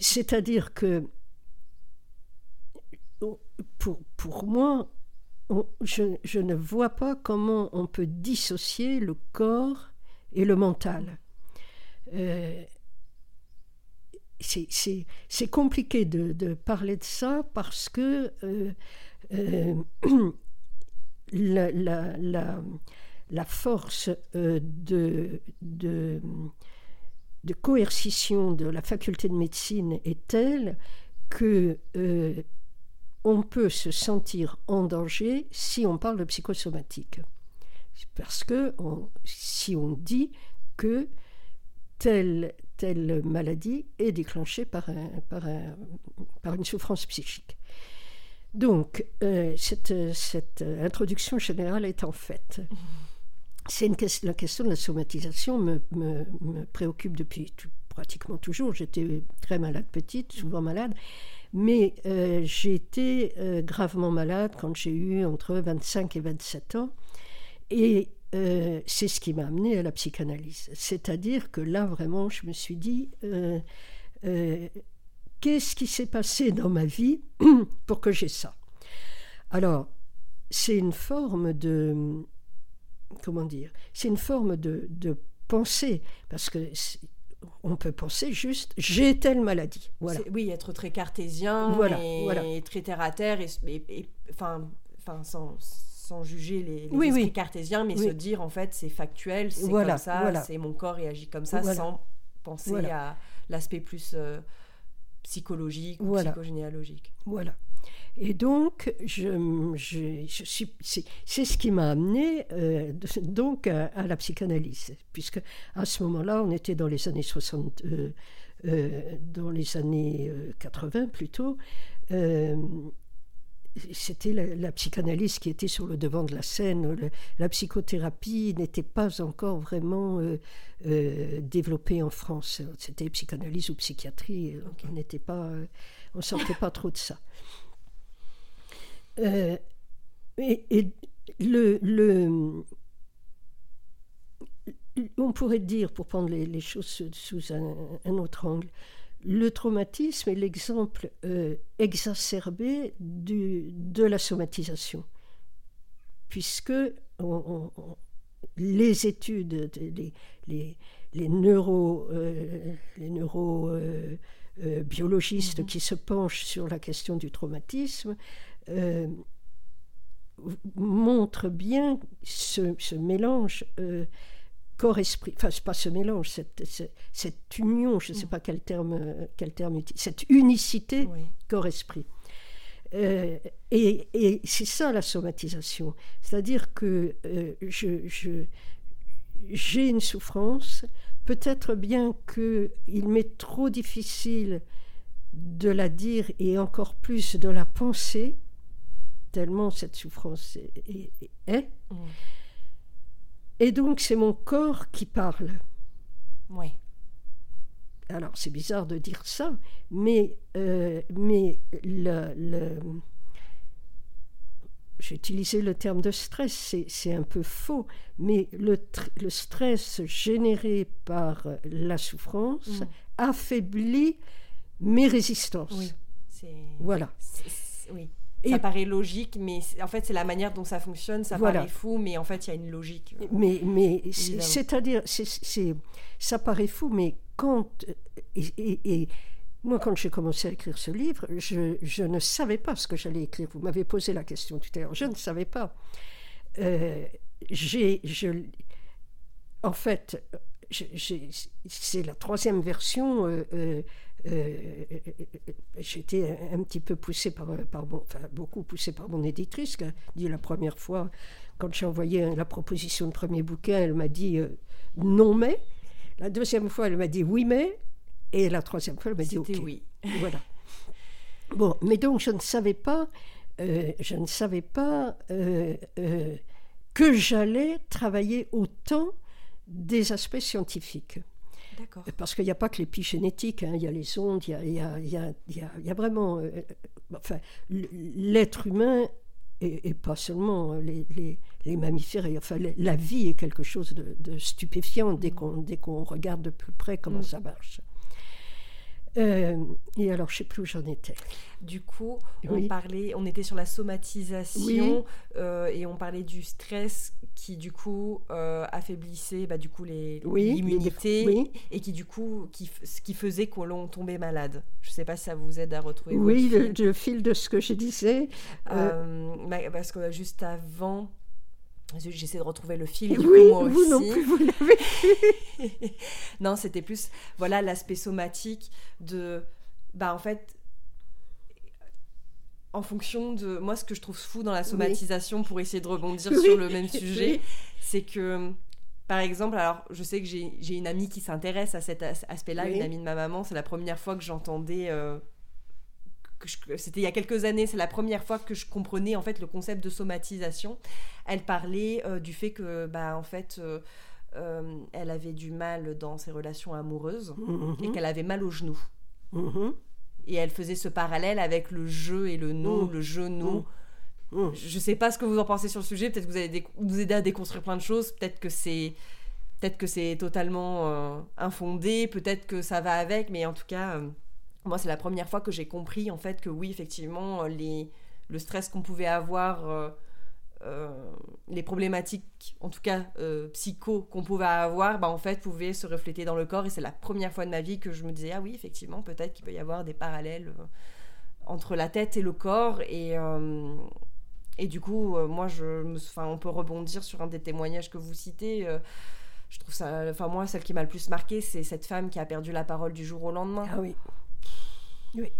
C'est-à-dire que pour, pour moi, on- je, je ne vois pas comment on peut dissocier le corps et le mental. Euh, c'est- compliqué de, de parler de ça parce que euh, euh, [clears throat] la, la- la- force euh, de, de, de coercition de la faculté de médecine est telle que on peut se sentir en danger si on parle de psychosomatique. Parce que si on dit que telle, telle maladie est déclenchée par, par, un- par une souffrance psychique. Donc, euh, cette, cette introduction générale étant faite, c'est ques- la question de la somatisation me, me- préoccupe depuis pratiquement toujours. J'étais très malade petite, souvent malade, mais euh, j'ai été euh, gravement malade quand j'ai eu entre 25 et 27 ans. Et euh, c'est ce qui m'a amené à la psychanalyse. C'est-à-dire que là, vraiment, je me suis dit, euh, euh, qu'est-ce qui s'est passé dans ma vie [clears throat] pour que j'ai ça? Alors, c'est une forme de... Comment dire C'est une forme de, de pensée, parce que on peut penser juste, j'ai telle maladie. Voilà. Oui, être très cartésien Voilà, et voilà. très terre à terre, et, et- et- enfin, enfin, sans, sans juger les, les Oui, esprits oui. cartésiens, mais Oui. se dire en fait c'est factuel, c'est Voilà, comme ça, voilà. c'est mon corps réagit comme ça, Voilà. sans penser à l'aspect plus euh, psychologique ou psychogénéalogique. Voilà. Et donc, je, je, je suis, c'est, c'est ce qui m'a amené euh, donc à, à la psychanalyse, puisque à ce moment-là, on était dans les années 60, euh, dans les années euh, 80 plutôt. C'était la, psychanalyse qui était sur le devant de la scène. La psychothérapie n'était pas encore vraiment euh, euh, développée en France. C'était psychanalyse ou psychiatrie. On n'était pas, euh, on sortait pas trop de ça. On pourrait dire, pour prendre les, choses sous, un autre angle, le traumatisme est l'exemple euh, exacerbé du, de la somatisation. puisque les études, les, les, les neuro, les neuro biologistes mhm. qui se penchent sur la question du traumatisme montrent bien ce, ce mélange corps-esprit, enfin, c'est pas ce mélange, cette, cette, union, je ne sais mm. pas quel terme, quel terme cette unicité corps-esprit. Euh, et, et c'est ça la somatisation. C'est-à-dire que euh, je, j'ai une souffrance, peut-être bien qu'il m'est trop difficile de la dire et encore plus de la penser, tellement cette souffrance est. est, mm. Et donc, c'est mon corps qui parle. Oui. Alors, c'est bizarre de dire ça, mais, euh, mais le, le j'ai utilisé le terme de stress, c'est un peu faux, mais le, le, stress généré par la souffrance mm. affaiblit mes résistances. Oui, voilà. oui ça paraît logique, mais en fait, c'est la manière dont ça fonctionne. Ça paraît fou, mais en fait, il y a une logique. Mais, mais c'est-à-dire, c'est, ça paraît fou, mais quand. Et, moi, quand j'ai commencé à écrire ce livre, je, je ne savais pas ce que j'allais écrire. Vous m'avez posé la question tout à l'heure. Je ne savais pas. Euh, j'ai, en fait, c'est la troisième version. Euh, euh, j'étais un petit peu poussée par, par mon, enfin beaucoup poussée par mon éditrice, qui a dit la première fois, quand j'ai envoyé la proposition de premier bouquin, elle m'a dit euh, non mais. La deuxième fois, elle m'a dit oui mais. Et la troisième fois, elle m'a dit ok. oui. [laughs] Voilà. Bon, mais donc je ne savais pas, euh, je ne savais pas que j'allais travailler autant des aspects scientifiques. Parce qu'il n'y a pas que l'épigénétique, hein, il y a les ondes, il y a, y a, y a vraiment. Euh, enfin, l'être humain, et, pas seulement les, les, les mammifères, et, enfin, la vie est quelque chose de, stupéfiant dès mm. qu'on regarde de plus près comment mm. ça marche. Euh, et alors, je ne sais plus où j'en étais. Du coup, on parlait, on était sur la somatisation euh, et on parlait du stress qui du coup euh, affaiblissait bah, du coup les l'immunité et qui du coup qui, qui faisait qu'on tombait malade. Je ne sais pas si ça vous aide à retrouver. Oui, le, le, fil de ce que je disais. Bah, parce que juste avant, J'essaie de retrouver le fil. Du oui, coup, moi vous non plus, vous l'avez [laughs] Non, c'était plus, voilà, l'aspect somatique de, bah en fait, en fonction de, moi, ce que je trouve fou dans la somatisation, pour essayer de rebondir sur le même sujet, c'est que, par exemple, alors, je sais que j'ai une amie qui s'intéresse à cet aspect-là, une amie de ma maman, c'est la première fois que j'entendais... Euh, c'était il y a quelques années, c'est la première fois que je comprenais en fait le concept de somatisation. Elle parlait euh, du fait que bah en fait euh, euh, elle avait du mal dans ses relations amoureuses mm-hmm. et qu'elle avait mal aux genoux. Mm-hmm. Et elle faisait ce parallèle avec le jeu et le nous, mm. le genou. Mm. Je sais pas ce que vous en pensez sur le sujet. Peut-être que vous allez vous aider à déconstruire plein de choses. Peut-être que c'est peut-être que c'est totalement infondé. Peut-être que ça va avec. Mais en tout cas moi, c'est la première fois que j'ai compris en fait que oui, effectivement, euh, les, le stress qu'on pouvait avoir, euh, euh, les problématiques, en tout cas psycho qu'on pouvait avoir, bah, en fait, pouvaient se refléter dans le corps. Et c'est la première fois de ma vie que je me disais ah oui, effectivement, peut-être qu'il peut y avoir des parallèles entre la tête et le corps. Et et du coup, moi, je me, on peut rebondir sur un des témoignages que vous citez je trouve ça enfin moi celle qui m'a le plus marqué c'est cette femme qui a perdu la parole du jour au lendemain ah oui oui.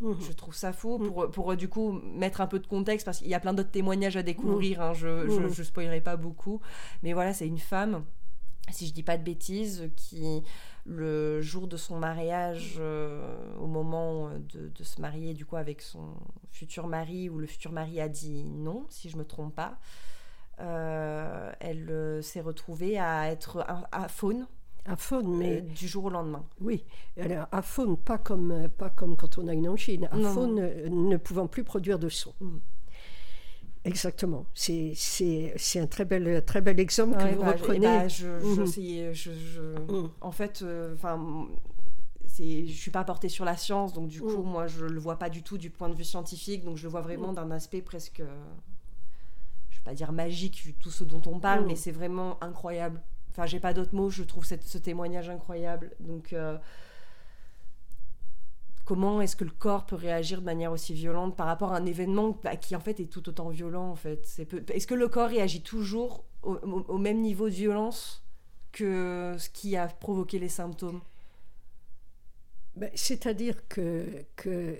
Mhm. Je trouve ça fou mhm. pour, pour, du coup mettre un peu de contexte parce qu'il y a plein d'autres témoignages à découvrir. Hein, je, ne je, spoilerai pas beaucoup. Mais voilà, c'est une femme, si je dis pas de bêtises, qui le jour de son mariage, euh, au moment de, de, se marier du coup avec son futur mari, où le futur mari a dit non, si je me trompe pas, euh, elle euh, s'est retrouvée à être à faune à faune, mais... du jour au lendemain. Oui, alors à faune, pas comme, euh, pas comme quand on a une angine, à faune euh, ne pouvant plus produire de son. Mm. Exactement. C'est un très bel, très bel exemple que vous bah, reprenez. Bah, je, je, je, mm. En fait, euh, je je suis pas portée sur la science, donc du coup, mm. moi, je le vois pas du tout du point de vue scientifique, donc je le vois vraiment d'un aspect presque pas dire magique, tout ce dont on parle, mais c'est vraiment incroyable. Enfin, j'ai pas d'autres mots, je trouve ce témoignage incroyable. Donc, euh, comment est-ce que le corps peut réagir de manière aussi violente par rapport à un événement bah, qui, en fait, est tout autant violent, en fait? Est-ce que le corps réagit toujours au, même niveau de violence que ce qui a provoqué les symptômes? Ben, C'est-à-dire que, que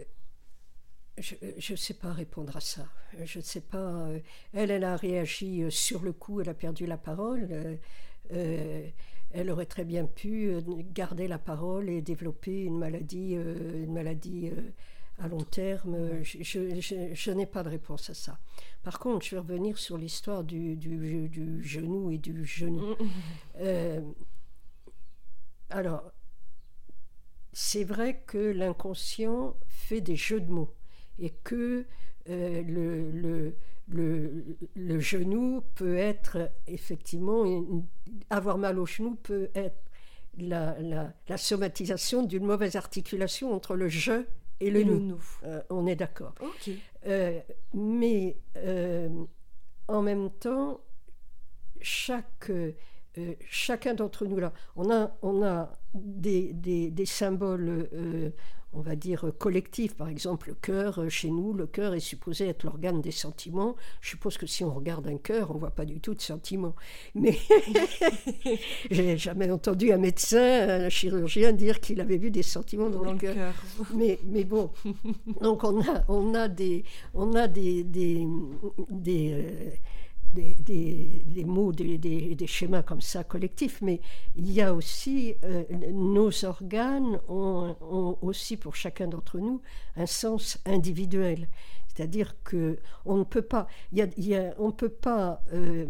je ne sais pas répondre à ça. Je ne sais pas. euh, Elle, elle a réagi euh, sur le coup, elle a perdu la parole. Elle aurait très bien pu euh, garder la parole et développer une maladie, euh, une maladie euh, à long terme. Euh, Je, je- je- je n'ai pas de réponse à ça. Par contre, je vais revenir sur l'histoire du, du- du genou et du genou. [laughs] Euh, alors, c'est vrai que l'inconscient fait des jeux de mots et que euh, le, le, le, le genou peut être effectivement, une- avoir mal au genou peut être la, la, la somatisation d'une mauvaise articulation entre le je et le Et le nous. Euh, on est d'accord. Euh, mais euh, en même temps, chaque, chacun d'entre nous là, on a, on a des, des, des symboles, on va dire, collectifs. Par exemple, le cœur, euh, chez nous, le cœur est supposé être l'organe des sentiments. Je suppose que si on regarde un cœur, on voit pas du tout de sentiments. Mais [laughs] j'ai jamais entendu un médecin, un chirurgien dire qu'il avait vu des sentiments dans, Dans le cœur. Mais, mais bon, [laughs] donc on a, on a des, on a des, des, des, euh, des, des- des mots, des, schémas comme ça collectifs, mais il y a aussi, euh, nos organes ont, ont aussi pour chacun d'entre nous un sens individuel. C'est-à-dire que on ne peut pas, y a, y a- on peut pas euh,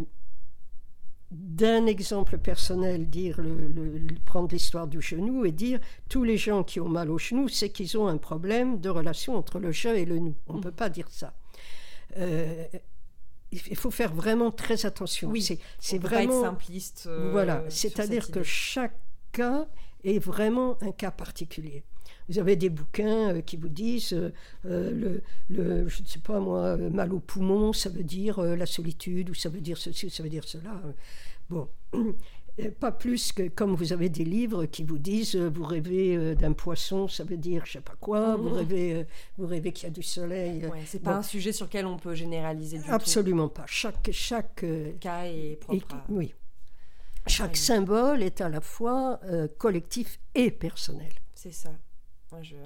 d'un exemple personnel dire le, le- le- prendre l'histoire du genou et dire tous les gens qui ont mal au genou, c'est qu'ils ont un problème de relation entre le je et le nous. On ne peut pas dire ça. Euh, il faut faire vraiment très attention. Oui, c'est peut pas être vraiment simpliste. euh, voilà, c'est-à-dire que chaque cas est vraiment un cas particulier. Vous avez des bouquins euh, qui vous disent euh, le, le- je ne sais pas moi, mal au poumon, ça veut dire la solitude, ou ça veut dire ceci, ou ça veut dire cela. Bon, pas plus que comme vous avez des livres qui vous disent euh, vous rêvez euh, d'un poisson, ça veut dire je sais pas quoi, vous Mhm. rêvez, euh, vous rêvez qu'il y a du soleil. euh, Ouais, c'est pas bon. un sujet sur lequel on peut généraliser du Absolument pas. Chaque, chaque, euh, cas est propre. à- oui. Chaque Oui. symbole est à la fois euh, collectif et personnel. C'est ça. Moi, je...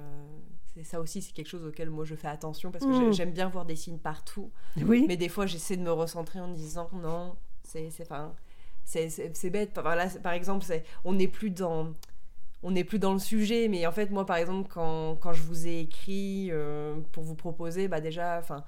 ça aussi, c'est quelque chose auquel moi je fais attention parce que Mm. j'ai- j'aime bien voir des signes partout. Oui. Mais des fois, j'essaie de me recentrer en disant non, c'est c'est enfin, c'est bête. Par, là, par exemple, on n'est plus dans on n'est plus dans le sujet, mais en fait, moi, par exemple, quand, quand je vous ai écrit euh, pour vous proposer, bah déjà, enfin,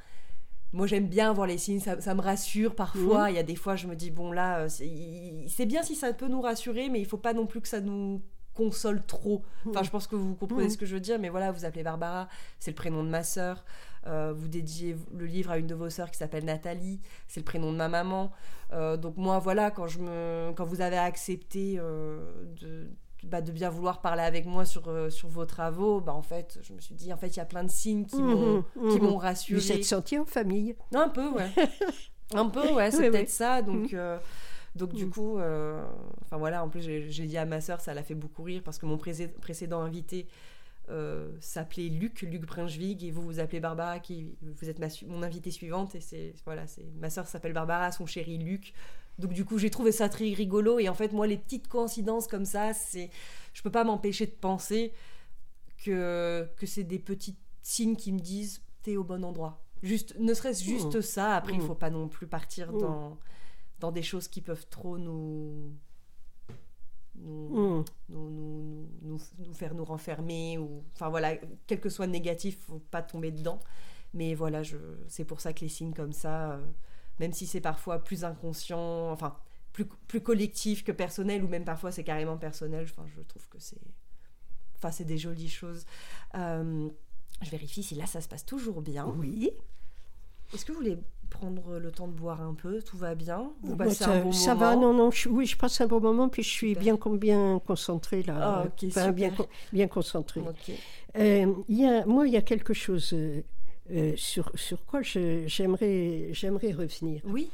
moi, j'aime bien voir les signes, ça, ça me rassure parfois. Il y a des fois, je me dis, bon, là, euh, c'est bien si ça peut nous rassurer, mais il faut pas non plus que ça nous console trop. Enfin, je pense que vous comprenez Mhm. ce que je veux dire, mais voilà, vous appelez Barbara, c'est le prénom de ma sœur. Euh, vous dédiez le livre à une de vos sœurs qui s'appelle Nathalie, c'est le prénom de ma maman. Euh, donc moi, voilà, quand, je me, quand vous avez accepté euh, de, bah, de bien vouloir parler avec moi sur, sur vos travaux, bah, en fait, je me suis dit, en fait, il y a plein de signes qui m'ont Mhm, qui mhm. m'ont rassurée. Vous êtes senti en famille. Un peu, ouais. [laughs] un peu, ouais, c'est Oui, peut-être oui. ça. Donc, euh, donc du Mm. coup, euh, enfin voilà, en plus, j'ai dit à ma sœur, ça l'a fait beaucoup rire parce que mon précédent invité euh, s'appelait Luc, Luc Brinchvig, et vous vous appelez Barbara, qui vous êtes ma mon invitée suivante, et c'est voilà, c'est ma sœur s'appelle Barbara, son chéri Luc. Donc du coup, j'ai trouvé ça très rigolo, et en fait, moi, les petites coïncidences comme ça, c'est, je peux pas m'empêcher de penser que que c'est des petits signes qui me disent t'es au bon endroit. Juste, ne serait-ce juste Mm. ça. Après, il Mm. faut pas non plus partir Mm. dans dans des choses qui peuvent trop nous nous, Mhm. nous, nous, nous- nous- nous faire nous renfermer ou enfin voilà quel que soit le négatif faut pas tomber dedans mais voilà je c'est pour ça que les signes comme ça euh, même si c'est parfois plus inconscient enfin plus, plus collectif que personnel ou même parfois c'est carrément personnel enfin je trouve que c'est enfin c'est des jolies choses Euh, je vérifie si là ça se passe toujours bien Oui. est-ce que vous voulez prendre le temps de boire un peu tout va bien vous passez ça un bon ça moment va, non, non. je- oui, je passe un bon moment, puis je suis Super. bien, bien concentrée là. Ah, euh, ok, enfin, bien, bien concentrée. ok Euh, y a, moi, il y a quelque chose. euh, sur, sur quoi j'aimerais revenir. Oui.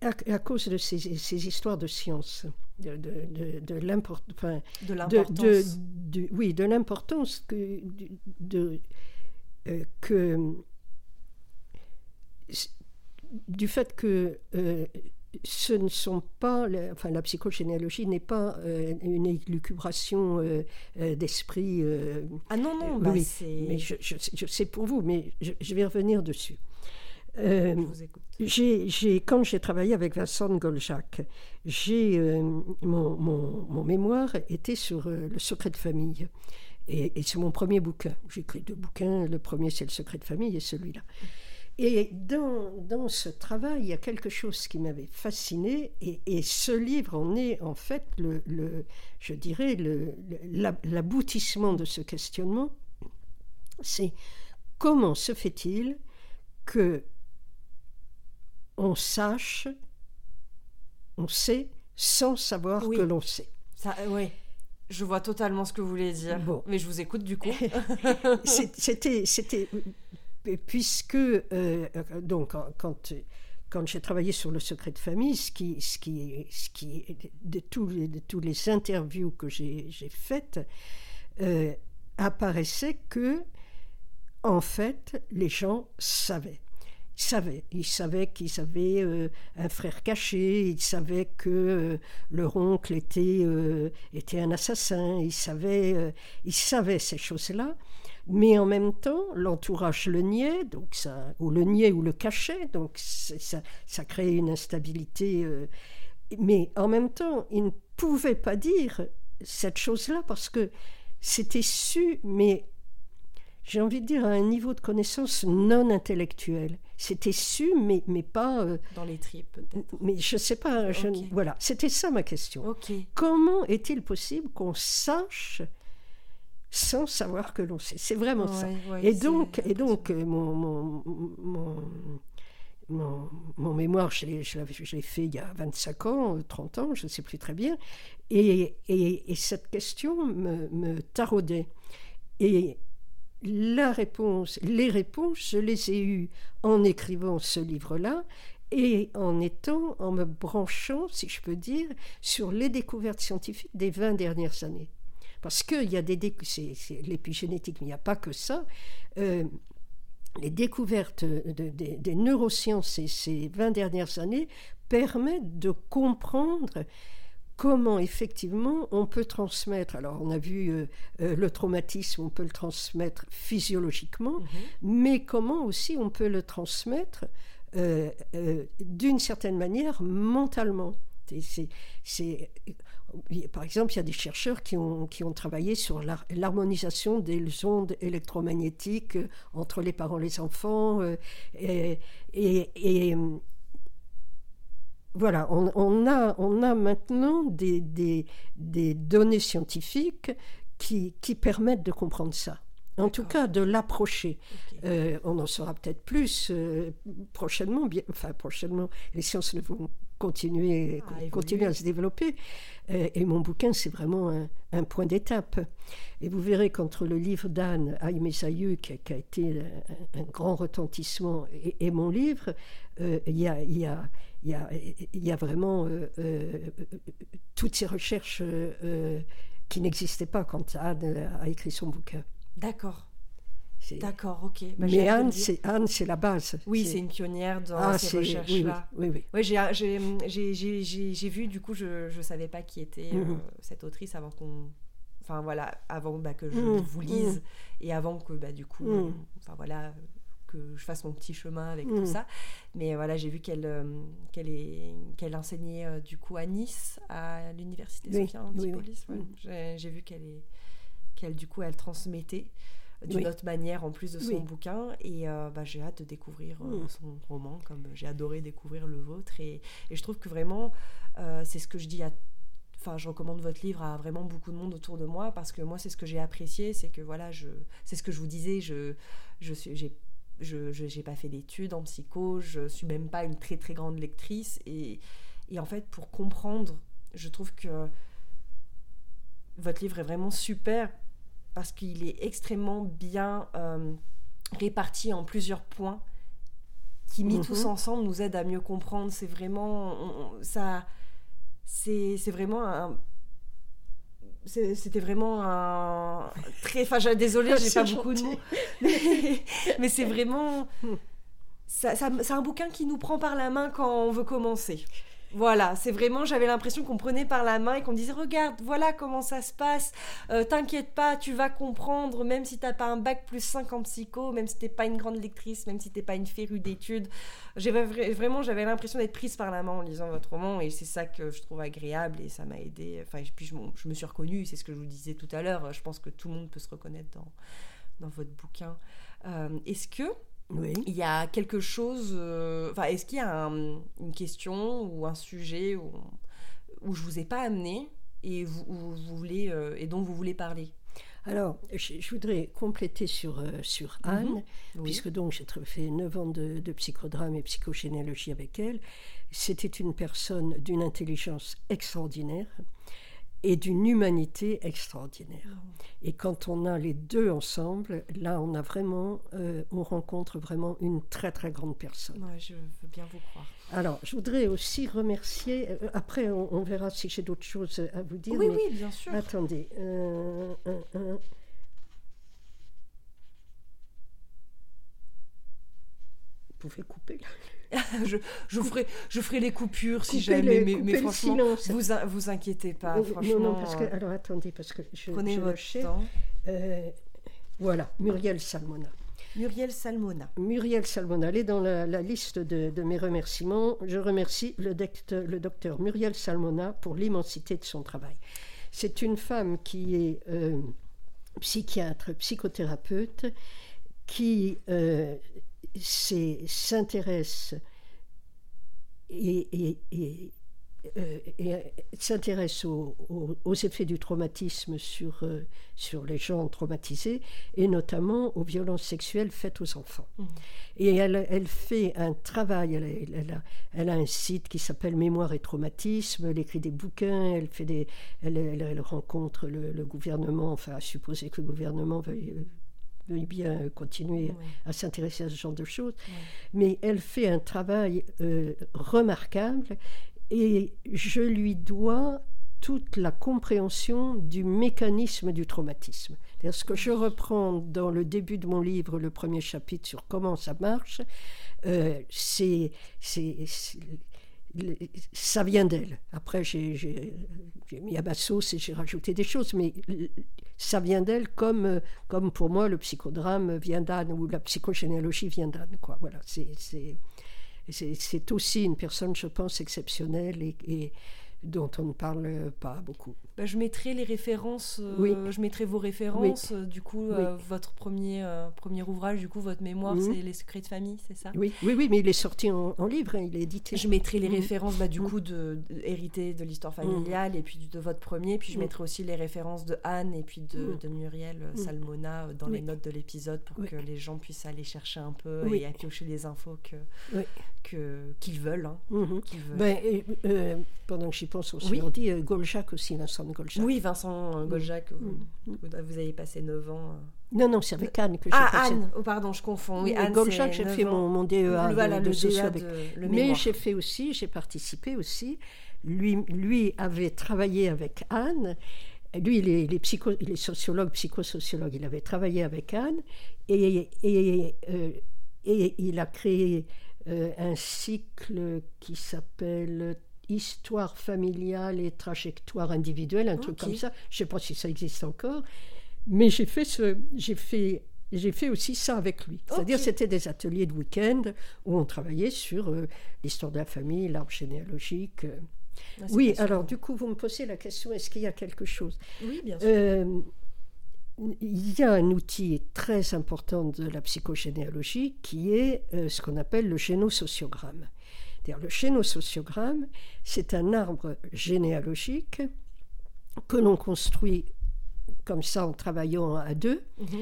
À, cause de ces, ces, histoires de science, de, de, de, l'importance. de l'importance. oui, de l'importance que, de, que du fait que euh, ce ne sont pas, enfin la psychogénéalogie n'est pas euh, une élucubration euh, d'esprit. ah non, non, bah mais je, je, sais pour vous, mais je, vais revenir dessus. J'ai, quand j'ai travaillé avec Vincent Goljac, j'ai, mon, mon, mon, mémoire était sur le secret de famille. Et, et c'est mon premier bouquin. J'ai écrit deux bouquins. Le premier, c'est Le secret de famille, et celui-là. Et dans, dans, ce travail, il y a quelque chose qui m'avait fasciné, et, ce livre en est en fait, le, le je dirais, l'aboutissement de ce questionnement. C'est comment se fait-il que on sache, on sait, sans savoir que l'on sait. Ça, oui. Je vois totalement ce que vous voulez dire. Bon. Mais je vous écoute du coup. [laughs] c'était puisque, euh, donc, quand, quand j'ai travaillé sur le secret de famille, ce qui, ce qui, ce qui de, tous les, de tous les interviews que j'ai faites, euh, apparaissait que, en fait, les gens savaient. Ils savaient, ils savaient qu'ils avaient euh, un frère caché, ils savaient que leur oncle était, était un assassin, ils savaient, ils savaient ces choses-là mais en même temps, l'entourage le niait, donc ça, ou le niait ou le cachait, donc ça, ça créait une instabilité. Euh, mais en même temps, il ne pouvait pas dire cette chose-là parce que c'était su, mais j'ai envie de dire à un niveau de connaissance non intellectuel. C'était su, mais, mais pas... Euh, Dans les tripes, peut-être. Mais je ne sais pas. voilà, c'était ça ma question. Comment est-il possible qu'on sache sans savoir que l'on sait. C'est vraiment ça. et, donc, et donc, euh, mon, mon, mon, mon, mémoire, je l'ai fait il y a 25 ans, 30 ans, je ne sais plus très bien. Et, et, et cette question me, me, taraudait. Et la réponse, les réponses, je les ai eues en écrivant ce livre-là et en étant, en me branchant, si je peux dire, sur les découvertes scientifiques des 20 dernières années. Parce qu'il y a des. C'est l'épigénétique, mais il n'y a pas que ça. Euh, les découvertes des neurosciences ces, ces 20 dernières années permettent de comprendre comment effectivement on peut transmettre, alors on a vu euh, euh, le traumatisme, on peut le transmettre physiologiquement, mhm. mais comment aussi on peut le transmettre d'une certaine manière mentalement. C'est par exemple, il y a des chercheurs qui ont, qui ont travaillé sur l'harmonisation des ondes électromagnétiques euh, entre les parents et les enfants. Euh, et, et, euh, voilà, on, a, on a maintenant des, des, des données scientifiques qui, qui, permettent de comprendre ça. En tout cas, de l'approcher. on en saura peut-être plus prochainement. Bien, enfin, prochainement, les sciences ne vont continuer, à, continuer à se développer. Euh, et, mon bouquin, c'est vraiment un, point d'étape. Et vous verrez qu'entre le livre d'Anne Aimé Sailleux, qui, a été un, grand retentissement, et, mon livre, euh, il y, a, y, a, y, a, y, a, vraiment euh, toutes ces recherches qui n'existaient pas quand Anne a écrit son bouquin. D'accord. D'accord, ok. Bah, mais Anne, c'est Anne, c'est la base. Oui, c'est une pionnière dans ah, ces recherches-là. Oui, oui. oui. j'ai vu, du coup, je ne savais pas qui était euh, mhm. cette autrice avant qu'on. Enfin voilà, avant bah, que je mhm. vous lise mhm. et avant que bah, du coup, enfin voilà, que je fasse mon petit chemin avec tout ça. Mais voilà, j'ai vu qu'elle euh, qu'elle qu'elle enseignait euh, du coup à Nice, à l'université Sophia Antipolis. J'ai vu qu'elle qu'elle du coup elle transmettait d'une autre manière en plus de son bouquin. Et euh, bah, j'ai hâte de découvrir euh, mm. son roman, comme j'ai adoré découvrir le vôtre. Et, et je trouve que vraiment, euh, c'est ce que je dis à enfin je recommande votre livre à vraiment beaucoup de monde autour de moi parce que moi c'est ce que j'ai apprécié c'est que voilà je c'est ce que je vous disais je je suis j'ai je n'ai pas fait d'études en psycho je suis même pas une très très grande lectrice et, et en fait pour comprendre je trouve que votre livre est vraiment super parce qu'il est extrêmement bien euh, réparti en plusieurs points qui mis tous Mhm. ensemble nous aident à mieux comprendre. C'est vraiment on- ça, c'est vraiment un c'était vraiment un très enfin désolée j'ai pas beaucoup de mots [laughs] mais, mais c'est vraiment Hmm. ça, ça- c'est un bouquin qui nous prend par la main quand on veut commencer voilà, c'est vraiment, j'avais l'impression qu'on prenait par la main et qu'on disait, regarde, voilà comment ça se passe, Euh, t'inquiète pas, tu vas comprendre, même si t'as pas un bac plus 5 en psycho, même si t'es pas une grande lectrice, même si t'es pas une férue d'études. Vraiment, j'avais l'impression d'être prise par la main en lisant votre roman et c'est ça que je trouve agréable et ça m'a aidé. Enfin, puis je me suis reconnue, c'est ce que je vous disais tout à l'heure, je pense que tout le monde peut se reconnaître dans, dans votre bouquin. Euh, Est-ce que Oui. il y a quelque chose. euh, Enfin, est-ce qu'il y a un- une question ou un sujet où, où je vous ai pas amené et, vous, où vous voulez, euh, et dont vous voulez parler? Alors, je, je voudrais compléter sur, euh, sur Anne, Oui. puisque donc j'ai fait 9 ans de, de psychodrame et psychogénéalogie avec elle. C'était une personne d'une intelligence extraordinaire et d'une humanité extraordinaire. Et quand on a les deux ensemble, là, on a vraiment, euh, on rencontre vraiment une très très grande personne. Ouais, je veux bien vous croire. Alors, je voudrais aussi remercier. euh, après, on, on verra si j'ai d'autres choses à vous dire. Oui, mais- oui, bien sûr. Attendez. euh. Vous pouvez couper là. [laughs] je, je, ferai, je ferai les coupures si jamais, le- mais, franchement, vous, in- vous inquiétez pas, franchement. non, non, parce que. euh, Alors attendez, parce que je. prenez je votre sais. temps. Euh, voilà, Muriel Salmona. Muriel Salmona. Muriel Salmona, elle est dans la, la liste de, de mes remerciements. Je remercie le, docteur- le docteur Muriel Salmona pour l'immensité de son travail. C'est une femme qui est euh, psychiatre, psychothérapeute, qui euh, s'intéresse et, et- et, euh, et, euh, s'intéresse aux, aux- aux effets du traumatisme sur, euh, sur les gens traumatisés et notamment aux violences sexuelles faites aux enfants. Mhm. Et elle, elle fait un travail, elle, a- elle a, elle a un site qui s'appelle Mémoire et Traumatisme, elle écrit des bouquins, elle, fait des, elle, rencontre le, le gouvernement, enfin à supposer que le gouvernement veuille, veuille bien continuer à s'intéresser à ce genre de choses. Mais elle fait un travail euh, remarquable et je lui dois toute la compréhension du mécanisme du traumatisme. Ce que je reprends dans le début de mon livre, le premier chapitre sur comment ça marche, euh, c'est, ça vient d'elle. Après, j'ai, mis à ma sauce et j'ai rajouté des choses, mais ça vient d'elle comme, comme pour moi le psychodrame vient d'Anne ou la psychogénéalogie vient d'Anne. Voilà, c'est, aussi une personne, je pense, exceptionnelle et dont on ne parle pas beaucoup. Bah, je mettrai les références, euh, Oui. je mettrai vos références. euh, Du coup, euh, votre premier, premier ouvrage, du coup, votre mémoire, Mhm. c'est Les secrets de famille, c'est ça? Oui, oui, oui, mais il est sorti en, en livre, hein, il est édité. Je mettrai les Mhm. références bah, du Mhm. coup de, de- de l'histoire familiale et puis de votre premier, puis je mettrai aussi les références de Anne et puis de, de Muriel. Salmona dans les Oui. notes de l'épisode pour Oui. que les gens puissent aller chercher un peu Oui. et à piocher les infos Oui. que, qu'ils veulent. hein, qu'ils veulent. Ben, et, pendant que j'y pense, on se Oui. dit euh, Goljac aussi, Vincent Goljac. oui, Vincent euh, Goljac, vous, Mhm. vous avez passé 9 ans. euh. Non, non, c'est avec Anne que j'ai Ah, passé. Anne Oh, pardon, je confonds. Oui, Anne, Goljac, j'ai 9 fait mon, mon DEA voilà, de, le DEA avec- de le Mais j'ai fait aussi, j'ai participé aussi. Lui, lui avait travaillé avec Anne. Lui, il est, il est psycho, il est sociologue, psychosociologue. Il avait travaillé avec Anne et, et, euh, et il a créé euh, un cycle qui s'appelle Histoire familiale et trajectoire individuelle, un truc comme ça. Je ne sais pas si ça existe encore, mais j'ai fait ce, j'ai fait j'ai fait aussi ça avec lui. C'est-à-dire, c'était des ateliers de week-end où on travaillait sur euh, l'histoire de la famille, l'arbre généalogique. euh. Ah, Oui, alors du coup, vous me posez la question est-ce qu'il y a quelque chose? Oui, bien sûr. Euh, Il y a un outil très important de la psychogénéalogie qui est euh, ce qu'on appelle le génosociogramme. C'est-à-dire, le génosociogramme, c'est un arbre généalogique que l'on construit comme ça en travaillant à deux Mhm.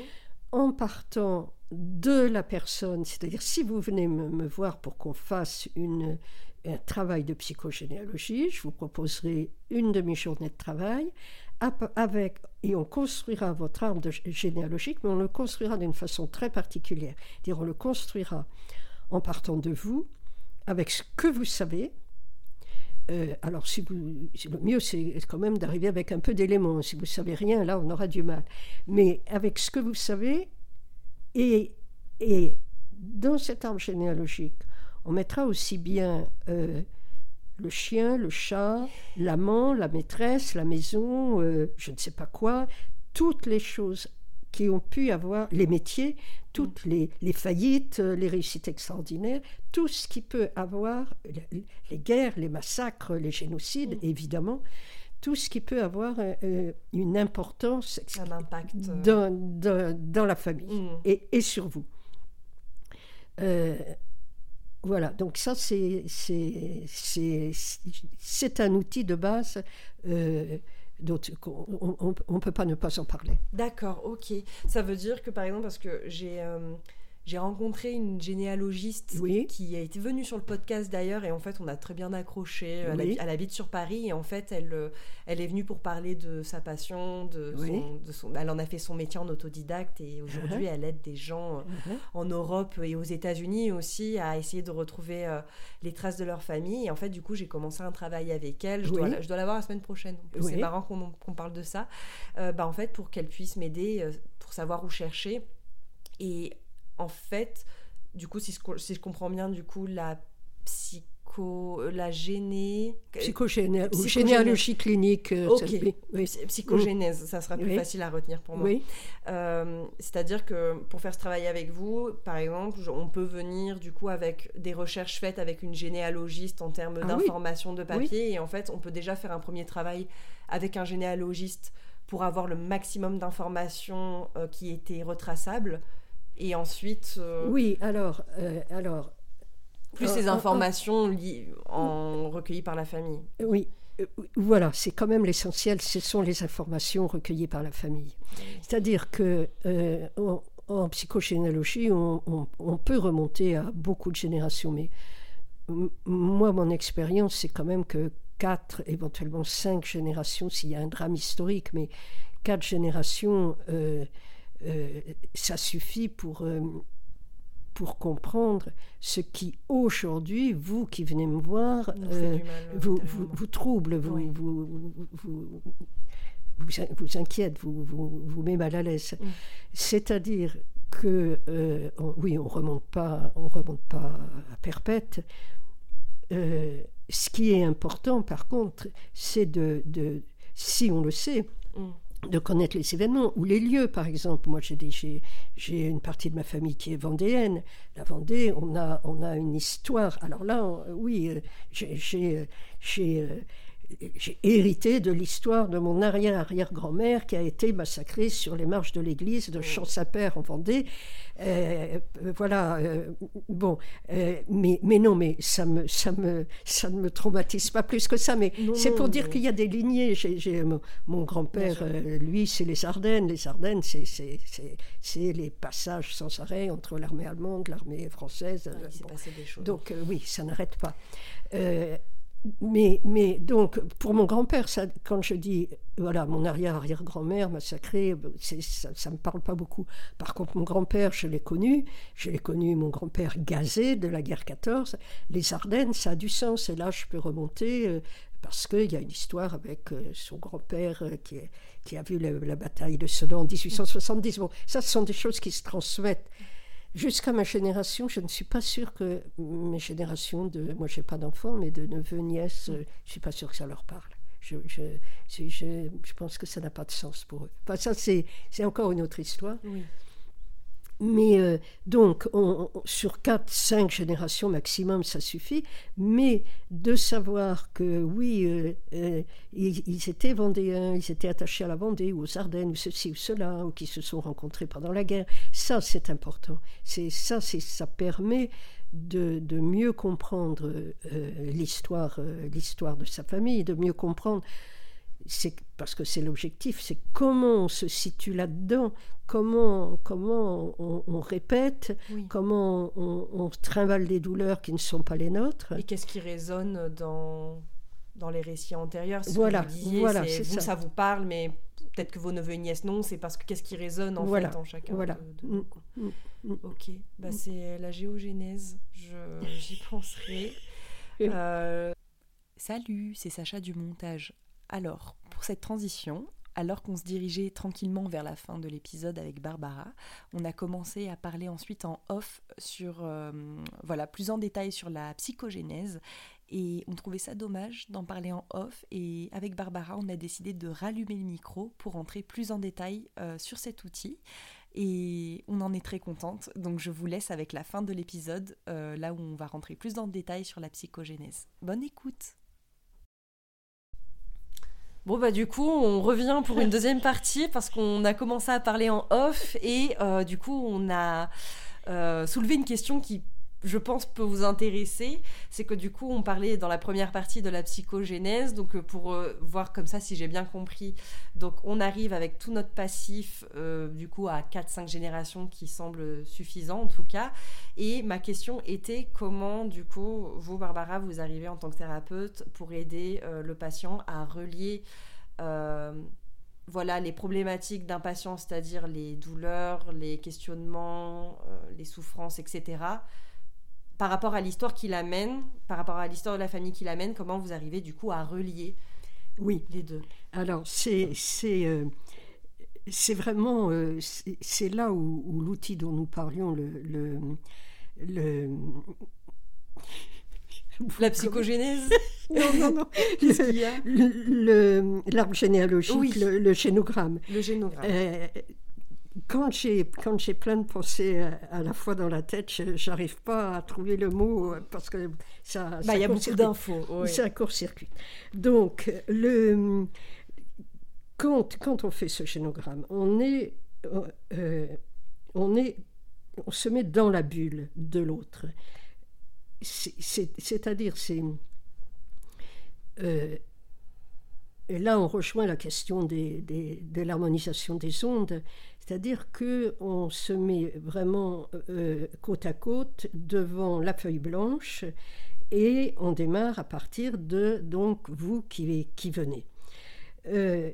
en partant de la personne, c'est-à-dire si vous venez me, me voir pour qu'on fasse une, un travail de psychogénéalogie, je vous proposerai une demi-journée de travail avec, et on construira votre arbre généalogique, mais on le construira d'une façon très particulière. Dire, on le construira en partant de vous, avec ce que vous savez. Euh, alors, si vous, le mieux, c'est quand même d'arriver avec un peu d'éléments. Si vous ne savez rien, là, on aura du mal. Mais avec ce que vous savez, et, dans cet arbre généalogique, on mettra aussi bien euh, le chien, le chat, l'amant, la maîtresse, la maison, euh, je ne sais pas quoi, toutes les choses qui ont pu avoir, les métiers, toutes les, faillites, les réussites extraordinaires, tout ce qui peut avoir, les, guerres, les massacres, les génocides, mm. évidemment, tout ce qui peut avoir euh, une importance, un impact dans, la famille mm. et, sur vous. Voilà, donc ça, c'est, c'est, un outil de base euh, on ne peut pas ne pas en parler. D'accord, ok. Ça veut dire que, par exemple, parce que j'ai... Euh, j'ai rencontré une généalogiste qui a été venue sur le podcast d'ailleurs et en fait on a très bien accroché. Elle, habite sur Paris et en fait elle, euh, elle est venue pour parler de sa passion, de, son, elle en a fait son métier en autodidacte et aujourd'hui uh-huh. elle aide des gens euh, uh-huh. en Europe et aux États-Unis aussi à essayer de retrouver euh, les traces de leur famille. Et en fait du coup j'ai commencé un travail avec elle. Je dois, je dois la voir la semaine prochaine. C'est marrant qu'on parle de ça. bah, en fait pour qu'elle puisse m'aider pour savoir où chercher. Et en fait, du coup, si je, comprends bien, du coup, la psycho, la. Psychogénéalogie clinique. Euh, ok, oui. psychogénèse, ça sera plus facile à retenir pour moi. Oui. Euh, c'est-à-dire que pour faire ce travail avec vous, par exemple, on peut venir du coup avec des recherches faites avec une généalogiste en termes ah d'informations de papier, et en fait, on peut déjà faire un premier travail avec un généalogiste pour avoir le maximum d'informations euh, qui étaient retraçables et ensuite. Euh, oui, alors, euh, alors. Plus ces informations en, recueillies par la famille. Oui, euh, voilà, c'est quand même l'essentiel, ce sont les informations recueillies par la famille. C'est-à-dire que en, psychogénéalogie, on, on, peut remonter à beaucoup de générations, mais moi, mon expérience, c'est quand même que quatre, éventuellement cinq générations, s'il y a un drame historique, mais quatre générations euh, ça suffit pour, euh, pour comprendre ce qui aujourd'hui, vous qui venez me voir, euh, vous, vous, trouble, vous, vous, vous, vous, inquiète, vous, vous, met mal à l'aise. Mm. C'est-à-dire que, oui, on remonte pas, on remonte pas à perpète. ce qui est important, par contre, c'est de, de, si on le sait, mm de connaître les événements ou les lieux, par exemple. Moi, j'ai, j'ai une partie de ma famille qui est vendéenne. La Vendée, on a, on a une histoire. Alors là, oui, euh, j'ai, j'ai, euh, hérité de l'histoire de mon arrière-arrière-grand-mère qui a été massacrée sur les marches de l'église de Champsaper en Vendée. Euh, voilà, euh, bon, euh, mais, mais non, mais ça, me, ça, me, ça ne me traumatise pas plus que ça, mais c'est pour dire qu'il y a des lignées. Mon, grand-père, lui, c'est les Ardennes. Les Ardennes, c'est, les passages sans arrêt entre l'armée allemande, l'armée française. Donc oui, ça n'arrête pas mais, mais donc, pour mon grand-père, quand je dis, voilà, mon arrière-arrière-grand-mère massacrée, ça ne me parle pas beaucoup. Par contre, mon grand-père, je l'ai connu. Je l'ai connu, mon grand-père gazé de la guerre 14. Les Ardennes, ça a du sens. Et là, je peux remonter euh, parce qu'il y a une histoire avec euh, son grand-père euh, qui, a vu la, bataille de Sedan en 1870. Bon, ça, ce sont des choses qui se transmettent. Jusqu'à ma génération, je ne suis pas sûre que mes générations de. Moi, je n'ai pas d'enfants, mais de neveux, nièces, euh, je ne suis pas sûre que ça leur parle. Je, je, je, je pense que ça n'a pas de sens pour eux. Enfin, ça, c'est encore une autre histoire. Oui. Mais euh, donc, sur 4-5 générations maximum, ça suffit. Mais de savoir que oui, euh, euh, ils, étaient vendéens, ils étaient attachés à la Vendée ou aux Ardennes ou ceci ou cela, ou qui se sont rencontrés pendant la guerre, ça c'est important. C'est ça, ça permet de, de mieux comprendre l'histoire, l'histoire de sa famille, de mieux comprendre c'est parce que c'est l'objectif, c'est comment on se situe là-dedans, comment, comment on, répète, comment on, on, trimballe des douleurs qui ne sont pas les nôtres. Et qu'est-ce qui résonne dans, dans les récits antérieurs. ce que Voilà, vous disiez, voilà, c'est- c'est vous, ça. ça. vous parle, mais peut-être que vos neveux et nièces non, c'est parce que qu'est-ce qui résonne en Voilà, fait en chacun voilà. de, de nous, Mm, mm, mm. Ok, bah, Mm. c'est la géogénèse, je- j'y penserai. [laughs] Euh, Salut, c'est Sacha du montage. Alors, pour cette transition, alors qu'on se dirigeait tranquillement vers la fin de l'épisode avec Barbara, on a commencé à parler ensuite en off sur, euh, voilà, plus en détail sur la psychogénèse. Et on trouvait ça dommage d'en parler en off. Et avec Barbara, on a décidé de rallumer le micro pour entrer plus en détail euh, sur cet outil. Et on en est très contente. Donc je vous laisse avec la fin de l'épisode, euh, là où on va rentrer plus le détail sur la psychogénèse. Bonne écoute Bon bah du coup on revient pour une deuxième partie parce qu'on a commencé à parler en off et euh, du coup on a euh, soulevé une question qui je pense peut vous intéresser, c'est que du coup on parlait dans la première partie de la psychogénèse, donc euh, pour euh, voir comme ça si j'ai bien compris, donc on arrive avec tout notre passif euh, du coup à 4-5 générations qui semble suffisant en tout cas, et ma question était comment du coup vous Barbara vous arrivez en tant que thérapeute pour aider le patient à relier voilà les problématiques d'un patient, c'est-à-dire les douleurs, les questionnements, les souffrances, etc. Par rapport à l'histoire qu'il amène, par rapport à l'histoire de la famille qu'il amène, comment vous arrivez du coup à relier Oui, les deux? Alors c'est euh, vraiment euh, c'est là où, où l'outil dont nous parlions le le, le- La psychogénèse? [laughs] Non non non. Qu'est-ce qu'il y a? Le- le- l'arbre généalogique Oui. le, le génogramme. Le génogramme. Euh, quand j'ai quand j'ai plein de pensées à, à la fois dans la tête, j'arrive pas à trouver le mot euh, parce que ça. bah, il y a beaucoup d'infos. ouais. C'est un court-circuit. Donc le quand quand on fait ce génogramme, on est euh, euh, on est on se met dans la bulle de l'autre. C'est- c'est- C'est-à-dire c'est euh, et là, on rejoint la question de l'harmonisation des ondes, c'est-à-dire que on se met vraiment euh, côte à côte devant la feuille blanche et on démarre à partir de donc vous qui, venez. Euh,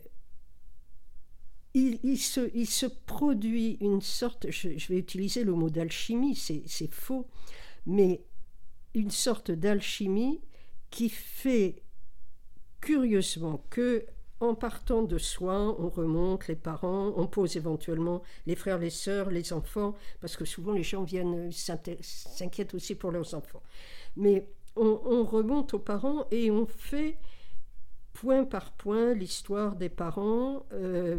il, se, produit une sorte, je, je vais utiliser le mot d'alchimie, c'est faux, mais une sorte d'alchimie qui fait curieusement que en partant de soi, on remonte les parents, on pose éventuellement les frères, les sœurs, les enfants, parce que souvent les gens viennent s'inquiètent aussi pour leurs enfants. Mais on, on remonte aux parents et on fait point par point l'histoire des parents, euh,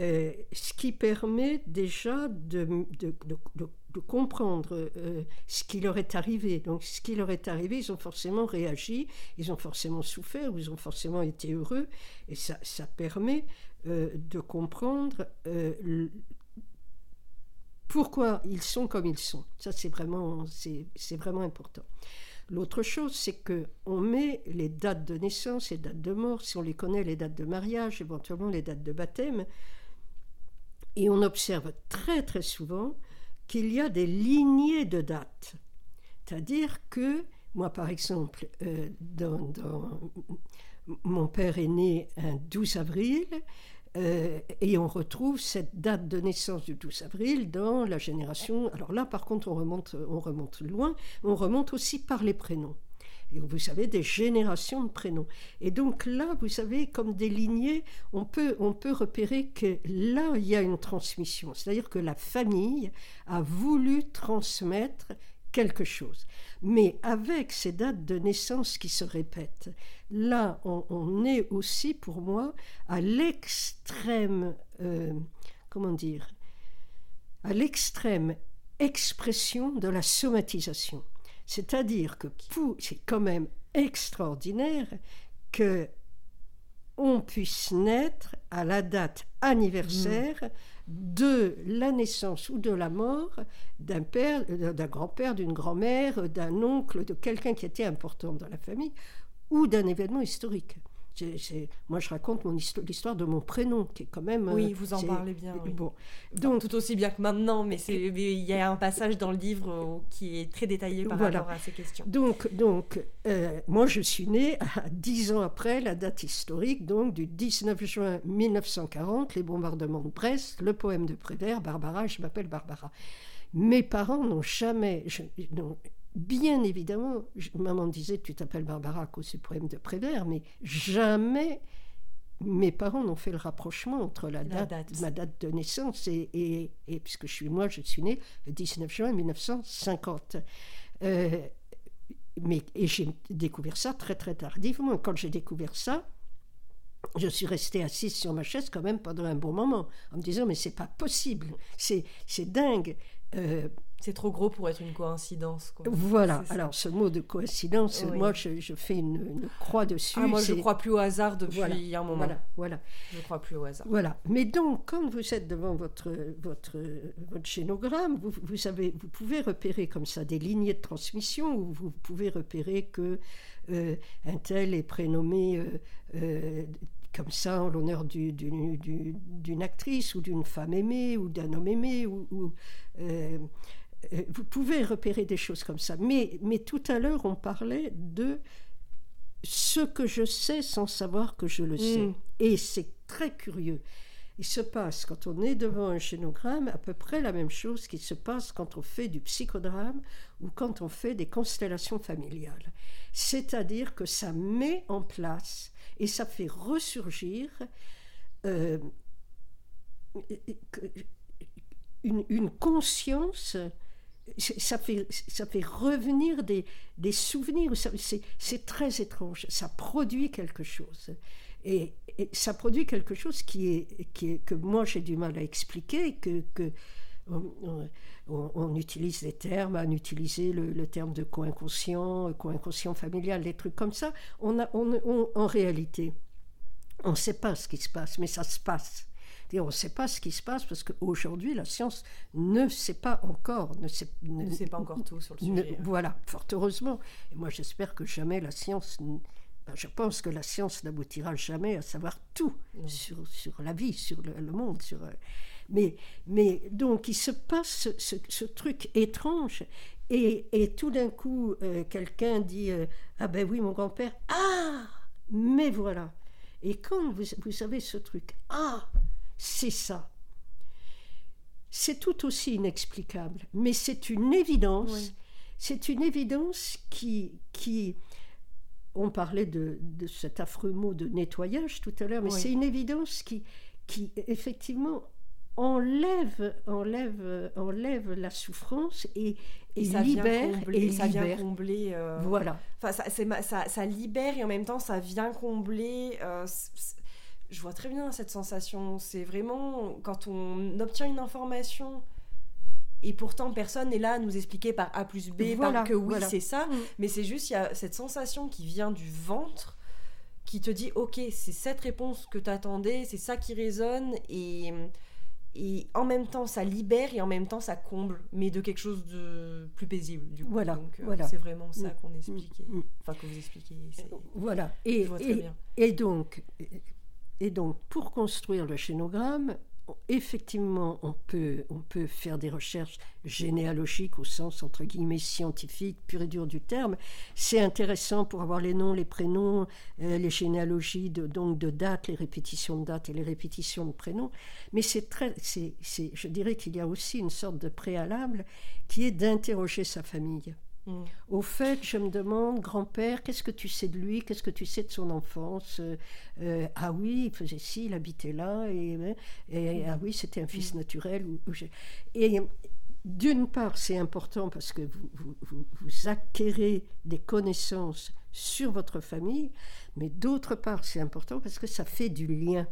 euh, ce qui permet déjà de- de- de comprendre euh, ce qui leur est arrivé. Donc ce qui leur est arrivé, ils ont forcément réagi, ils ont forcément souffert, ou ils ont forcément été heureux, et ça, ça permet euh, de comprendre euh, pourquoi ils sont comme ils sont. Ça, c'est vraiment, vraiment important. L'autre chose, c'est que on met les dates de naissance et dates de mort, si on les connaît, les dates de mariage, éventuellement les dates de baptême, et on observe très très souvent qu'il y a des lignées de dates. C'est-à-dire que, moi par exemple, euh, mon père est né un 12 avril, euh, et on retrouve cette date de naissance du 12 avril dans la génération. Alors là, par contre, on remonte, on remonte loin, on remonte aussi par les prénoms. Vous savez, des générations de prénoms. Et donc là, vous savez, comme des lignées, on peut, on peut repérer que là, il y a une transmission. C'est-à-dire que la famille a voulu transmettre quelque chose. Mais avec ces dates de naissance qui se répètent, là, on, on est aussi, pour moi, à l'extrême, euh, comment dire, à l'extrême expression de la somatisation. C'est-à-dire que c'est quand même extraordinaire que on puisse naître à la date anniversaire de la naissance ou de la mort d'un père, euh, d'un grand-père, d'une grand-mère, d'un oncle, de quelqu'un qui était important dans la famille ou d'un événement historique. Moi, je raconte mon l'histoire de mon prénom, qui est quand même. Oui, vous en parlez bien. Bon, donc tout aussi bien que maintenant, mais il y a un passage dans le livre qui est très détaillé par rapport à ces questions. Donc, donc euh, moi, je suis née à dix ans après la date historique, donc du 19 juin 1940, les bombardements de Brest, le poème de Prévert, Barbara, je m'appelle Barbara. Mes parents n'ont jamais, Bien évidemment, maman disait tu t'appelles Barbara à cause du poème de Prévert, mais jamais mes parents n'ont fait le rapprochement entre la, date, ma date de naissance et, et, puisque je suis moi, je suis née le 19 juin 1950. Euh, mais, et j'ai découvert ça très très tardivement. Quand j'ai découvert ça, je suis restée assise sur ma chaise quand même pendant un bon moment, en me disant mais c'est pas possible, c'est dingue. Euh, c'est trop gros pour être une coïncidence. Voilà, alors ce mot de coïncidence, moi je, fais une, croix dessus. Ah, moi je ne crois plus au hasard depuis un moment. Voilà, voilà. Je ne crois plus au hasard. Voilà, mais donc quand vous êtes devant votre, votre, votre schénogramme, vous, vous, savez, vous pouvez repérer comme ça des lignées de transmission, ou vous pouvez repérer que euh, un tel est prénommé euh, euh, comme ça en l'honneur d'une actrice ou d'une femme aimée ou d'un homme aimé. Ou, vous pouvez repérer des choses comme ça. Mais, mais tout à l'heure, on parlait de ce que je sais sans savoir que je le sais. Mm. Et c'est très curieux. Il se passe, quand on est devant un génogramme, à peu près la même chose qui se passe quand on fait du psychodrame ou quand on fait des constellations familiales. C'est-à-dire que ça met en place et ça fait ressurgir euh, une, conscience ça fait, ça fait revenir des, des souvenirs. C'est très étrange. Ça produit quelque chose. Et, ça produit quelque chose qui est, qui est que moi j'ai du mal à expliquer, que, que on, utilise des termes, on utilise le, le terme de co-inconscient, co-inconscient familial, des trucs comme ça. On a, on, en réalité, on ne sait pas ce qui se passe, mais ça se passe. Et on ne sait pas ce qui se passe parce qu'aujourd'hui, la science ne sait pas encore. Ne sait, ne, sait pas encore tout sur le sujet. Voilà, fort heureusement. Et moi, j'espère que jamais la science ben, je pense que la science n'aboutira jamais à savoir tout sur, sur, la vie, sur le, monde. Sur, euh, mais, mais donc, il se passe ce, truc étrange. Et, et tout d'un coup, euh, quelqu'un dit euh, Ah ben oui, mon grand-père, ah Mais voilà. Et quand vous, vous savez ce truc, ah c'est ça. C'est tout aussi inexplicable, mais c'est une évidence. C'est une évidence qui, qui, on parlait de, cet affreux mot de nettoyage tout à l'heure, mais c'est une évidence qui, qui effectivement enlève, enlève, enlève la souffrance et, et, ça libère et ça vient combler. Euh, voilà. Enfin, ça, ça, libère et en même temps ça vient combler. Euh, je vois très bien cette sensation. C'est vraiment quand on obtient une information et pourtant, personne n'est là à nous expliquer par A plus B que oui, c'est ça. Mm. Mais c'est juste, il y a cette sensation qui vient du ventre qui te dit, ok, c'est cette réponse que tu attendais, c'est ça qui résonne. Et, et en même temps, ça libère et en même temps, ça comble, mais de quelque chose de plus paisible. Du coup. Voilà, Donc, euh, voilà. C'est vraiment ça mm. qu'on expliquait. Mm. Enfin, que vous expliquez. Voilà. Et, et, et, donc, et donc, pour construire le schénogramme, effectivement, on peut, on peut faire des recherches généalogiques au sens, entre guillemets, scientifique, pur et dur du terme. C'est intéressant pour avoir les noms, les prénoms, euh, les généalogies de, donc de dates, les répétitions de dates et les répétitions de prénoms. Mais c'est très, c'est, je dirais qu'il y a aussi une sorte de préalable qui est d'interroger sa famille. Mm. Au fait, je me demande, grand-père, qu'est-ce que tu sais de lui? Qu'est-ce que tu sais de son enfance? Euh, euh, Ah oui, il faisait ci, il habitait là, et, et ah oui, c'était un fils mm. naturel. et d'une part, c'est important parce que vous, vous, vous, acquérez des connaissances sur votre famille, mais d'autre part, c'est important parce que ça fait du lien.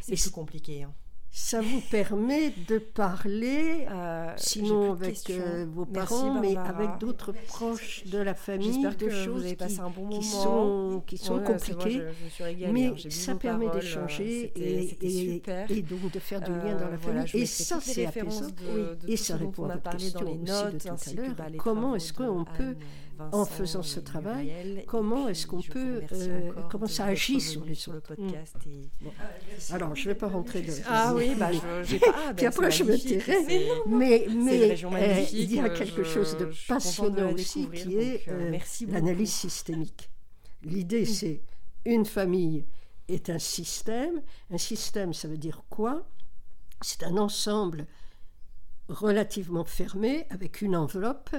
C'est plus compliqué. Hein. Ça vous permet de parler, Euh, sinon avec euh, vos Merci, parents, mais avec d'autres proches de la famille, J'espère de que choses vous avez passé qui, un bon moment. qui sont, qui sont Ouais, c'est- moi, compliquées. je, je me suis régalée, Mais hein, ça permet paroles, d'échanger euh, c'était- et, c'était et- super. et donc de faire du lien dans la famille. et ça, c'est apaisant. de- de et ça répond on à votre parlé dans question les aussi notes, de tout à l'heure. Comment est-ce qu'on peut, En faisant ce travail, comment puis est-ce qu'on peut, euh, comment ça agit sur les sur le autres. podcast. et- Alors, je ne vais pas rentrer de. Ah oui, bah, je, j'ai pas. ah, Puis bah, après, je me tairai. Mais, mais euh, il y a euh, quelque chose de passionnant aussi qui est l'analyse systémique. L'idée, c'est une famille est un système. Un système, ça veut dire quoi? C'est un ensemble relativement fermé avec une enveloppe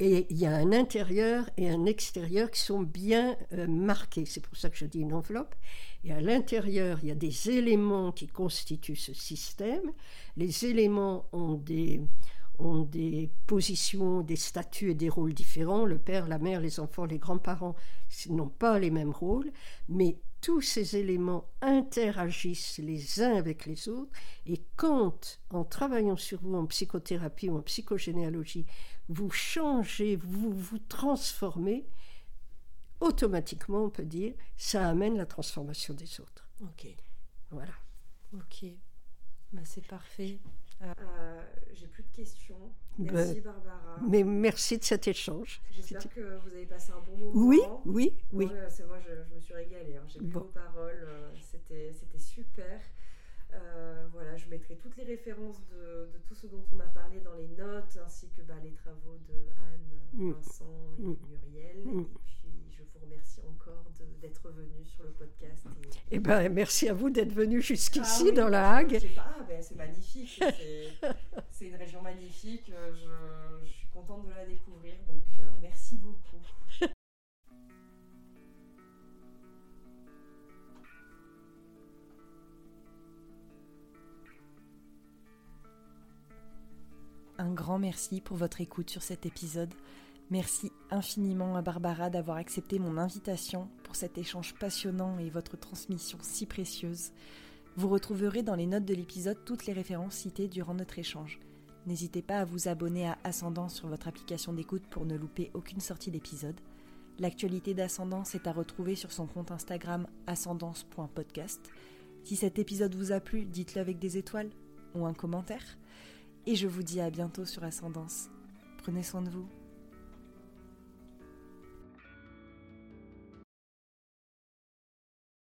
et il y a un intérieur et un extérieur qui sont bien euh, marqués. C'est pour ça que je dis une enveloppe. Et à l'intérieur, il y a des éléments qui constituent ce système. Les éléments ont des, ont des positions, des statuts et des rôles différents. Le père, la mère, les enfants, les grands-parents n'ont pas les mêmes rôles, mais tous ces éléments interagissent les uns avec les autres. Et quand, en travaillant sur vous en psychothérapie ou en psychogénéalogie, vous changez, vous vous transformez, automatiquement, on peut dire, ça amène la transformation des autres. Ok. Voilà. Ok, bah, c'est parfait. Euh, J'ai plus de questions. Merci Barbara. Mais merci de cet échange. J'espère que vous avez passé un bon moment. Oui, oui, oui. Ouais, c'est moi, je, je me suis régalée. hein. J'ai Bon. vos paroles, euh, c'était super. Euh, voilà, je mettrai toutes les références de, de tout ce dont on a parlé dans les notes, ainsi que bah, les travaux de Anne, Mm. Vincent et Mm. Muriel. Mm. Et puis, je vous remercie encore de- d'être venu sur le podcast. Et... Eh ben, merci à vous d'être venu jusqu'ici Ah oui, dans la Hague. ah, ben, c'est magnifique. c'est- une région magnifique. euh, Je, je suis contente de la découvrir. Donc, euh, merci beaucoup. Un grand merci pour votre écoute sur cet épisode. Merci infiniment à Barbara d'avoir accepté mon invitation pour cet échange passionnant et votre transmission si précieuse. Vous retrouverez dans les notes de l'épisode toutes les références citées durant notre échange. N'hésitez pas à vous abonner à Ascendance sur votre application d'écoute pour ne louper aucune sortie d'épisode. L'actualité d'Ascendance est à retrouver sur son compte Instagram ascendance.podcast. Si cet épisode vous a plu, dites-le avec des étoiles ou un commentaire. Et je vous dis à bientôt sur Ascendance. Prenez soin de vous.